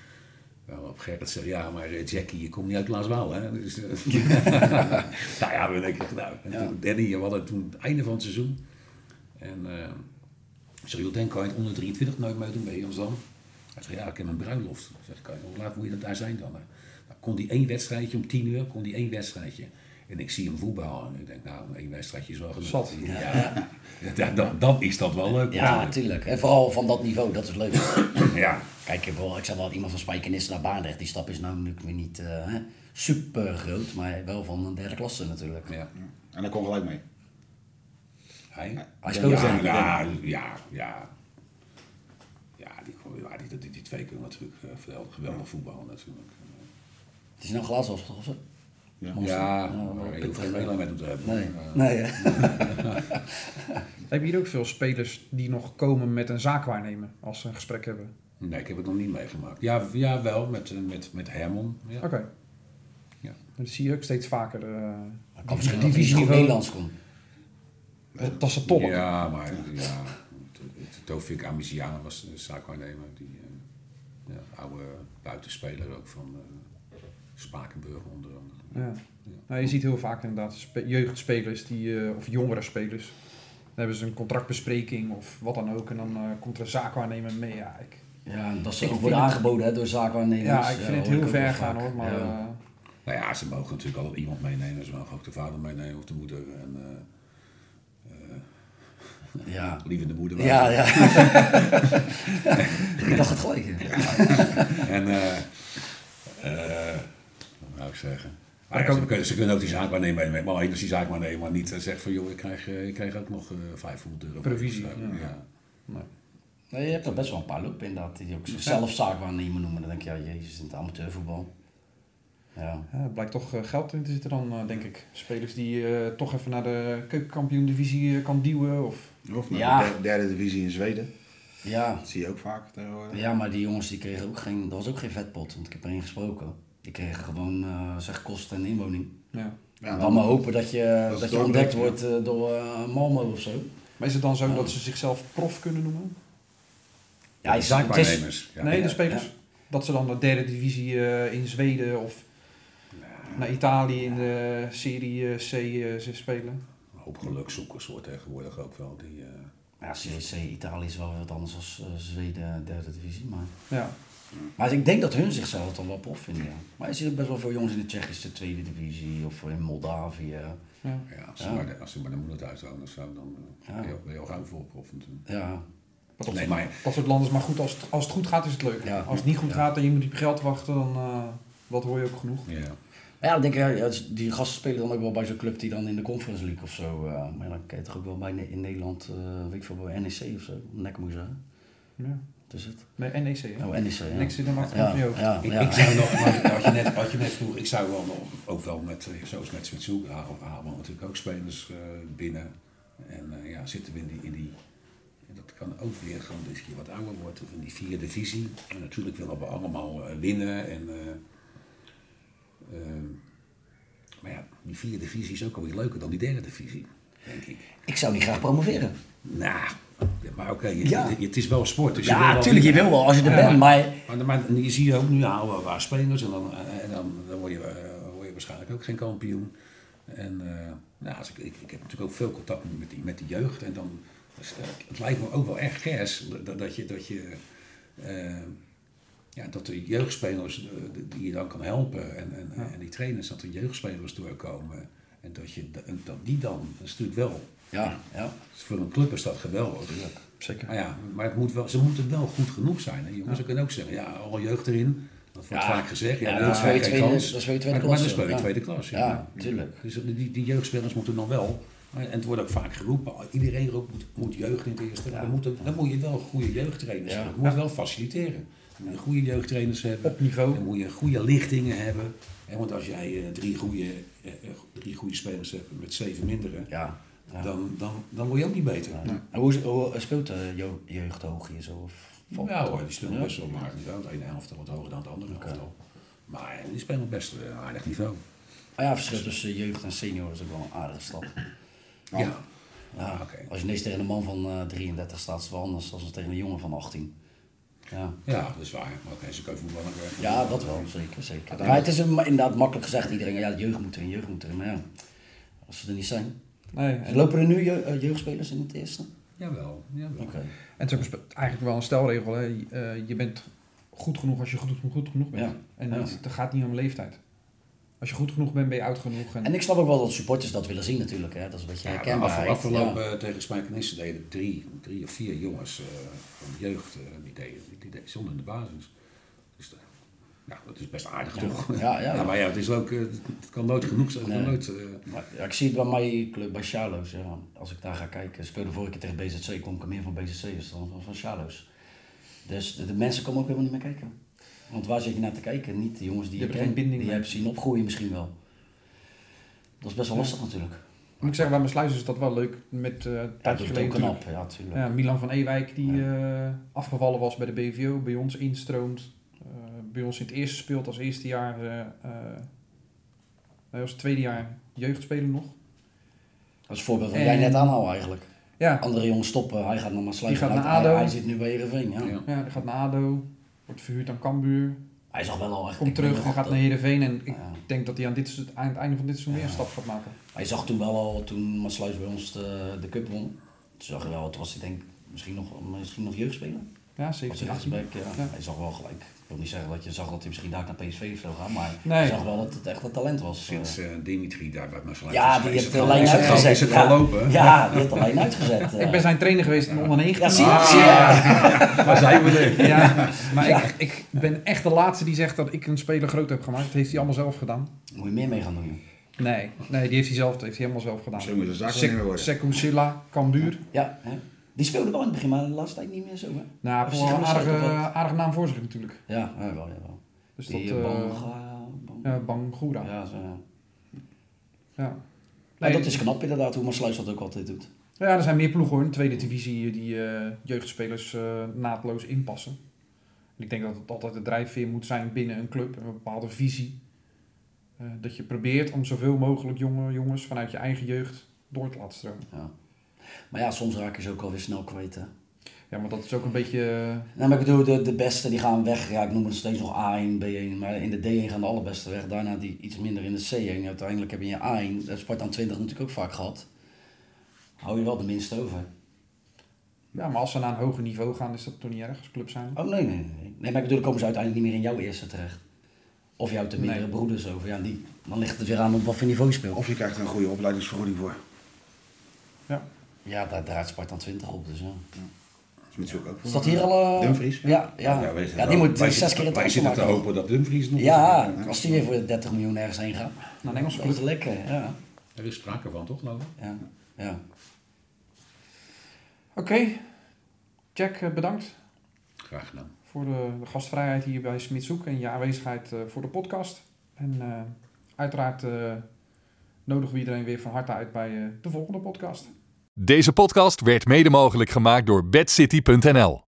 Speaker 3: Wel op Gerrit zei, ja, maar Jackie, je komt niet uit Laaswaal, hè? Dus, [LAUGHS] [LAUGHS] nou ja, we denken, nou, en toen Danny, we hadden toen het einde van het seizoen. En ik zeg, joh, denk kan je het onder 23 nooit meedoen bij Amsterdam? Hij zei, ja, ik heb een bruiloft. Ik zeg, kan je, hoe laat moet je dat daar zijn dan? Nou, kon die één wedstrijdje, om 10 uur kon die één wedstrijdje. En ik zie hem voetballen en ik denk, nou, één wedstrijdje is wel genoeg.
Speaker 2: Zat.
Speaker 3: Ja, ja. ja dan, dan is dat wel leuk.
Speaker 5: Ja, natuurlijk. En vooral van dat niveau, dat is leuk. [COUGHS]
Speaker 3: Ja,
Speaker 5: Kijk, ik, zeg wel, iemand van Spijkenisse naar Baardrecht, die stap is nou natuurlijk weer niet eh, super groot, maar wel van een derde klasse natuurlijk.
Speaker 3: ja.
Speaker 4: En daar kon gelijk mee.
Speaker 3: Hij?
Speaker 5: Hij speelde
Speaker 3: ja, ja, ja, ja. Ja, die, ja, die, die, die twee kunnen natuurlijk uh, geweldig, geweldig voetballen natuurlijk.
Speaker 5: Het is nou glazen of?
Speaker 4: Ja.
Speaker 3: Ja, maar
Speaker 5: pittig,
Speaker 3: hoeft geen
Speaker 5: eh.
Speaker 3: meelijn met hem te hebben.
Speaker 5: Nee,
Speaker 3: Eh,
Speaker 5: nee hè?
Speaker 2: Heb je hier ook veel spelers die nog komen met een zaakwaarnemer als ze een gesprek hebben?
Speaker 3: nee, ik heb het nog niet meegemaakt. Ja, ja wel, met, eh, met, met Herman. Ja.
Speaker 2: Oké.
Speaker 3: Ja.
Speaker 2: Dat zie je ook steeds vaker. eh
Speaker 5: Het kan misschien dat hij niet goed
Speaker 2: divisieniveau.
Speaker 5: Nederlands kon.
Speaker 2: Dat, dat is het tolk.
Speaker 3: Ja, maar ja, Tofik Amisiaan was de zaakwaarnemer. Die eh, ja, oude buitenspeler ook van eh, Spakenburg onder andere.
Speaker 2: Ja. Nou, je ziet heel vaak inderdaad spe- jeugdspelers die, eh, of jongere spelers. Dan hebben ze een contractbespreking of wat dan ook. En dan eh, komt er een zaakwaarnemer mee. Ja, ik,
Speaker 5: Ja, dat ze ook
Speaker 2: vind het-
Speaker 5: aangeboden hè, door zaakwaarnemers.
Speaker 2: ja, ik vind het heel ver
Speaker 5: vaak.
Speaker 2: gaan hoor. Maar
Speaker 5: Ja.
Speaker 2: eh,
Speaker 3: Nou ja, ze mogen natuurlijk altijd iemand meenemen. Ze mogen ook de vader meenemen of de moeder. En, eh,
Speaker 5: ja.
Speaker 3: liever de moeder.
Speaker 5: Ja,
Speaker 3: wel.
Speaker 5: ja. [LAUGHS] ik dacht het gelijk.
Speaker 3: En, eh eh wat wou ik zeggen? Maar ja, ze, kunnen, ze kunnen ook die zaak maar nemen. Maar alleen als die zaak maar nemen, maar niet eh, zeggen van joh, ik krijg, ik krijg ook nog eh 500 euro.
Speaker 2: Provisie, ja.
Speaker 3: ja.
Speaker 5: Nee, je hebt er best wel een paar lopen inderdaad, die ook zichzelf zaakwaarnemer noemen. Dan denk je, ja, jezus, in het amateurvoetbal. Ja.
Speaker 2: ja, er blijkt toch geld in te zitten dan, eh, denk ik. Spelers die eh, toch even naar de keukenkampioen-divisie kan duwen. Of...
Speaker 4: Of naar
Speaker 5: Ja.
Speaker 4: de der- derde divisie in Zweden.
Speaker 5: Ja.
Speaker 4: Dat zie je ook vaak tegenwoordig.
Speaker 5: ja, maar die jongens die kregen ook geen, dat was ook geen vetpot, want ik heb er één gesproken. Die kregen gewoon, eh, zeg, kosten en inwoning.
Speaker 2: Ja.
Speaker 4: Ja,
Speaker 5: dan maar hopen dat je,
Speaker 4: dat
Speaker 5: je ontdekt wordt eh, door eh, Malmo of zo.
Speaker 2: Maar is het dan zo dat ze zichzelf prof kunnen noemen?
Speaker 5: Ja,
Speaker 3: de
Speaker 5: is-
Speaker 3: zaakwaarnemers. Ja.
Speaker 2: nee,
Speaker 5: ja,
Speaker 2: de spelers.
Speaker 5: ja.
Speaker 2: Dat ze dan de derde divisie eh, in Zweden of naar Italië in de Serie eh, C eh, ze spelen.
Speaker 3: Hoop gelukzoekers wordt tegenwoordig ook wel. Die, eh,
Speaker 5: Ja, CVC Italië is wel wat anders dan eh, Zweden, derde divisie. Maar,
Speaker 2: Ja.
Speaker 5: maar ik denk dat hun zichzelf dan wel prof vinden. Ja. Maar je ziet ook best wel veel jongens in de Tsjechische tweede divisie of in Moldavië.
Speaker 2: ja.
Speaker 3: ja, als, ze
Speaker 5: Ja.
Speaker 3: Maar de, als ze bij de moeder thuis wonen of zo, dan eh,
Speaker 5: Ja.
Speaker 3: ben je ook- al ruim voorprof natuurlijk.
Speaker 5: Ja,
Speaker 2: Maar dat,
Speaker 3: Nee, maar
Speaker 2: dat soort landen is maar goed. Als het, als het goed gaat is het leuk.
Speaker 5: Ja.
Speaker 2: Als het niet goed
Speaker 5: Ja.
Speaker 2: gaat en je moet op je geld wachten, dan uh, wat hoor je ook genoeg.
Speaker 3: Ja.
Speaker 5: Maar ja, dan denk ik, ja, ja, die gasten spelen dan ook wel bij zo'n club die dan in de Conference League of zo. eh, maar dan kan je toch ook wel bij in Nederland, eh weet ik veel, bij NEC of zo. Nek moet zeggen.
Speaker 2: Ja.
Speaker 5: Is het?
Speaker 2: Nee, NEC hè?
Speaker 5: Oh, NEC. Ja.
Speaker 2: Niks zit hem achteraan
Speaker 5: ja,
Speaker 2: hoofd.
Speaker 5: ja,
Speaker 3: Ik,
Speaker 5: ja.
Speaker 3: ik zou nog, maar wat je net, wat je net vroeg, ik zou wel nog, ook wel met, eh, zoals met Zwitserland, halen natuurlijk ook spelers binnen. En ja, zitten we in die, in die, en dat kan ook weer gewoon dat je wat ouder wordt, in die vierde divisie. En natuurlijk willen we allemaal winnen en, eh, Ehm, maar ja, die vierde divisie is ook alweer leuker dan die derde divisie, denk ik.
Speaker 5: Ik zou niet graag promoveren.
Speaker 3: Nou, maar oké,
Speaker 5: Ja.
Speaker 3: het is wel sport. Dus
Speaker 5: Ja, natuurlijk, je wil wel als je er
Speaker 3: Ja,
Speaker 5: bent, maar...
Speaker 3: Maar, maar je ziet ook nu halen we waar spelers en dan, en dan, dan word, je, eh, word je waarschijnlijk ook geen kampioen. En eh, nou, als ik, ik, ik heb natuurlijk ook veel contact met die, met die jeugd. En dan, dus, eh, het lijkt me ook wel echt gers dat, dat je, dat, je eh, ja, dat de jeugdspelers eh, die je dan kan helpen en, en, en die trainers, dat er jeugdspelers doorkomen. En dat, je, en dat die dan, dat is natuurlijk wel,
Speaker 5: Ja, ja.
Speaker 3: voor een club is dat geweldig.
Speaker 2: Zeker.
Speaker 3: Maar ja, maar het moet wel, ze moeten wel goed genoeg zijn. Hè? Jongens, ze kunnen ook zeggen, ja, alle jeugd erin. Dat wordt
Speaker 5: Ja.
Speaker 3: vaak gezegd. Ja,
Speaker 5: Ja,
Speaker 3: dat
Speaker 5: dat
Speaker 3: is geen
Speaker 5: tweede-
Speaker 3: kans.
Speaker 5: dat tweede
Speaker 3: maar,
Speaker 5: ja.
Speaker 3: tweede klas.
Speaker 5: Ja, tuurlijk.
Speaker 3: Dus die, die jeugdspelers moeten dan wel. En het wordt ook vaak geroepen, iedereen roept, moet, moet jeugd in het eerste. Dan, moet, dan moet je wel goede jeugdtrainers
Speaker 5: Ja.
Speaker 3: hebben. Je moet wel faciliteren. Moet je goede jeugdtrainers hebben.
Speaker 2: Op niveau.
Speaker 3: Dan moet je goede lichtingen hebben. Hè, want als jij eh, drie, goede, eh, eh, drie goede spelers hebt met zeven mindere,
Speaker 5: Ja. ja.
Speaker 3: dan, dan, dan word je ook niet beter.
Speaker 5: Ja. En hoe, hoe speelt de jeugd, jeugdhoog hier zo? Of valt
Speaker 3: Ja
Speaker 5: het
Speaker 3: hoor,
Speaker 5: op?
Speaker 3: die spelen
Speaker 5: Ja?
Speaker 3: best wel maar niveau. Het ene helft wat hoger dan het andere helft. Maar die spelen best een aardig niveau.
Speaker 5: Ah ja, het verschil tussen jeugd en senior is ook wel een aardige stap.
Speaker 3: Ja.
Speaker 5: Ja,
Speaker 3: Ah, oké.
Speaker 5: Als je ineens tegen een man van eh, 33 staat, is het wel anders dan tegen een jongen van 18. Ja,
Speaker 3: Ja, dat is waar. Maar oké, ze kunnen voetballen.
Speaker 5: ja dat wel, zeker. zeker. Maar het is inderdaad makkelijk gezegd, iedereen, ja, jeugd moet erin, jeugd moet erin. Maar ja, als ze er niet zijn.
Speaker 2: Nee,
Speaker 5: En
Speaker 2: en,
Speaker 5: lopen er nu eh, jeugdspelers in het eerste?
Speaker 3: Jawel, jawel.
Speaker 5: Oké.
Speaker 2: en het is eigenlijk wel een stelregel. Hè. Eh, je bent goed genoeg als je goed, goed genoeg bent.
Speaker 5: Ja.
Speaker 2: En het gaat niet om leeftijd. Als je goed genoeg bent, ben je oud genoeg. En,
Speaker 5: En ik snap ook wel dat supporters dat willen zien natuurlijk, hè. dat is een beetje
Speaker 3: Ja, de
Speaker 5: herkenbaarheid.
Speaker 3: afge- afgelopen
Speaker 5: Ja.
Speaker 3: eh, tegen Spijkenisse deden drie, drie of vier jongens eh, van de jeugd, eh, die, deden, die deden zonder in de basis. Dus dat, ja, dat is best aardig toch?
Speaker 5: Ja, [LAUGHS] ja.
Speaker 3: maar ja, het is ook, eh, het kan nooit genoeg zijn.
Speaker 5: Nee.
Speaker 3: nooit, eh,
Speaker 5: Maar, ja, ik zie het bij mijn club, bij Charlo's. Ja. Als ik daar ga kijken, speelde vorige keer tegen BZC, kwam ik er meer van BZC dan van, van Charlo's. Dus de, de mensen komen ook helemaal niet meer kijken. Want waar zit je naar te kijken? Niet de jongens die,
Speaker 2: Die
Speaker 5: je kent, die je hebt zien opgroeien misschien wel. Dat is best wel lastig natuurlijk.
Speaker 2: moet ik zeggen, bij mijn sluis is dat wel leuk. Met eh een tijdje
Speaker 5: dat is
Speaker 2: geleden
Speaker 5: knap, ja, natuurlijk.
Speaker 2: Ja, Milan van Ewijk die eh, afgevallen was bij de BVO, bij ons instroomt. eh, bij ons in het eerste speelt als eerste jaar, nee, als tweede jaar jeugdspeler nog.
Speaker 5: Dat is een voorbeeld wat
Speaker 2: En-
Speaker 5: jij net aanhoudt eigenlijk.
Speaker 2: Ja,
Speaker 5: Andere jongens stoppen, hij gaat nog maar sluiten.
Speaker 2: Die gaat naar
Speaker 5: Hij,
Speaker 2: ADO.
Speaker 5: hij zit nu bij Heerenveen, ja.
Speaker 3: Ja.
Speaker 2: ja, die gaat naar ADO, wordt verhuurd aan Cambuur,
Speaker 5: Hij zag wel al echt...
Speaker 2: komt terug en gaat
Speaker 5: dat-
Speaker 2: naar Heerenveen. En ik
Speaker 5: Ja.
Speaker 2: denk dat hij aan, dit, aan het einde van dit seizoen weer een stap gaat maken.
Speaker 5: Hij zag toen wel al, toen Maasluis bij ons de, de cup won. Toen zag je wel, toen was hij denk misschien nog, misschien nog jeugdspeler.
Speaker 2: Ja,
Speaker 5: Als
Speaker 2: 17,
Speaker 5: hij
Speaker 2: 18.
Speaker 5: rechtsback, ja.
Speaker 2: Ja.
Speaker 5: Hij zag wel gelijk. Ik wil niet zeggen dat je zag dat hij misschien daar naar PSV of zo gaat, maar
Speaker 2: Nee.
Speaker 5: je zag wel dat het echt een talent was.
Speaker 3: Sinds
Speaker 5: eh.
Speaker 3: eh, Dimitri daar bij Marseille
Speaker 5: ja, die heeft
Speaker 3: het
Speaker 5: de lijn uitgezet.
Speaker 3: Is het
Speaker 5: ja.
Speaker 3: lopen?
Speaker 5: Ja, die heeft de lijn [LAUGHS] uitgezet. eh.
Speaker 2: Ik ben zijn trainer geweest in de onder 19.
Speaker 5: Ja, zie je,
Speaker 3: Ah. [LAUGHS] Waar zijn we er?
Speaker 2: Ja, maar Ik, ik ben echt de laatste die zegt dat ik een speler groot heb gemaakt. Dat heeft hij allemaal zelf gedaan.
Speaker 5: Moet je meer mee gaan doen.
Speaker 2: Nee, nee die heeft hij zelf, dat heeft hij helemaal zelf gedaan.
Speaker 4: Misschien moet je zaakwaarnemer worden.
Speaker 2: Sekou Silla, Cambuur.
Speaker 5: Ja, hè? Die speelde wel in het begin, maar de laatste tijd niet meer zo. Hè?
Speaker 2: Nou, een aardige, naam voor zich natuurlijk.
Speaker 5: Ja, ja wel, ja, wel.
Speaker 2: Dus
Speaker 5: Die
Speaker 2: dat,
Speaker 5: eh,
Speaker 2: eh,
Speaker 5: Banga- Bang-
Speaker 2: ja, Bangura. Ja.
Speaker 5: zo, ja.
Speaker 2: Ja.
Speaker 5: Dat is knap inderdaad, hoe Maasluis dat ook altijd doet.
Speaker 2: ja, er zijn meer ploegen hoor, in de tweede divisie die eh, jeugdspelers eh, naadloos inpassen. En ik denk dat het altijd de drijfveer moet zijn binnen een club, een bepaalde visie. Dat je probeert om zoveel mogelijk jonge jongens vanuit je eigen jeugd door te laten stromen.
Speaker 5: Ja. Maar ja, soms raken ze ook alweer snel kwijt. Hè?
Speaker 2: Ja, maar dat is ook een beetje... eh,
Speaker 5: Nou, maar ik bedoel, de, de beste die gaan weg. Ja, ik noem het steeds nog A1, B1. Maar in de D1 gaan de allerbeste weg. Daarna die iets minder in de C1. Uiteindelijk heb je in je A1, dat Spartaan 20 natuurlijk ook vaak gehad. Hou je wel de minste over.
Speaker 2: Ja, maar als ze naar een hoger niveau gaan, is dat toch niet erg als club zijn?
Speaker 5: Oh nee, nee, nee. Nee, maar ik bedoel, dan komen ze uiteindelijk niet meer in jouw eerste terecht. Of jouw te mindere
Speaker 2: Nee.
Speaker 5: broeders over. Ja, die, dan ligt het weer aan op wat voor niveau je speelt.
Speaker 4: Of je krijgt er een goede opleidingsvergoeding voor.
Speaker 2: Ja.
Speaker 5: Daar draait Spartaan 20 op. Dus ja.
Speaker 4: Moet je ook ook.
Speaker 5: Is dat hier al... eh,
Speaker 4: Dumfries?
Speaker 5: Ja, ja. ja, die moet
Speaker 3: wij
Speaker 5: zes keer het
Speaker 3: Wij zitten te hopen dat Dumfries nog...
Speaker 5: Ja, als die weer voor 30 miljoen ergens heen gaat.
Speaker 2: Naar een Engelse
Speaker 5: Dat
Speaker 2: club.
Speaker 5: is lekker, ja.
Speaker 3: Er is sprake van, toch, geloof ik?
Speaker 5: ja. ja.
Speaker 2: Oké. Jack, eh, bedankt
Speaker 3: Graag gedaan.
Speaker 2: voor de, de gastvrijheid hier bij Smitshoek en je aanwezigheid eh, voor de podcast. En eh, uiteraard eh, nodigen we iedereen weer van harte uit bij eh, de volgende podcast.
Speaker 1: Deze podcast werd mede mogelijk gemaakt door bedcity.nl.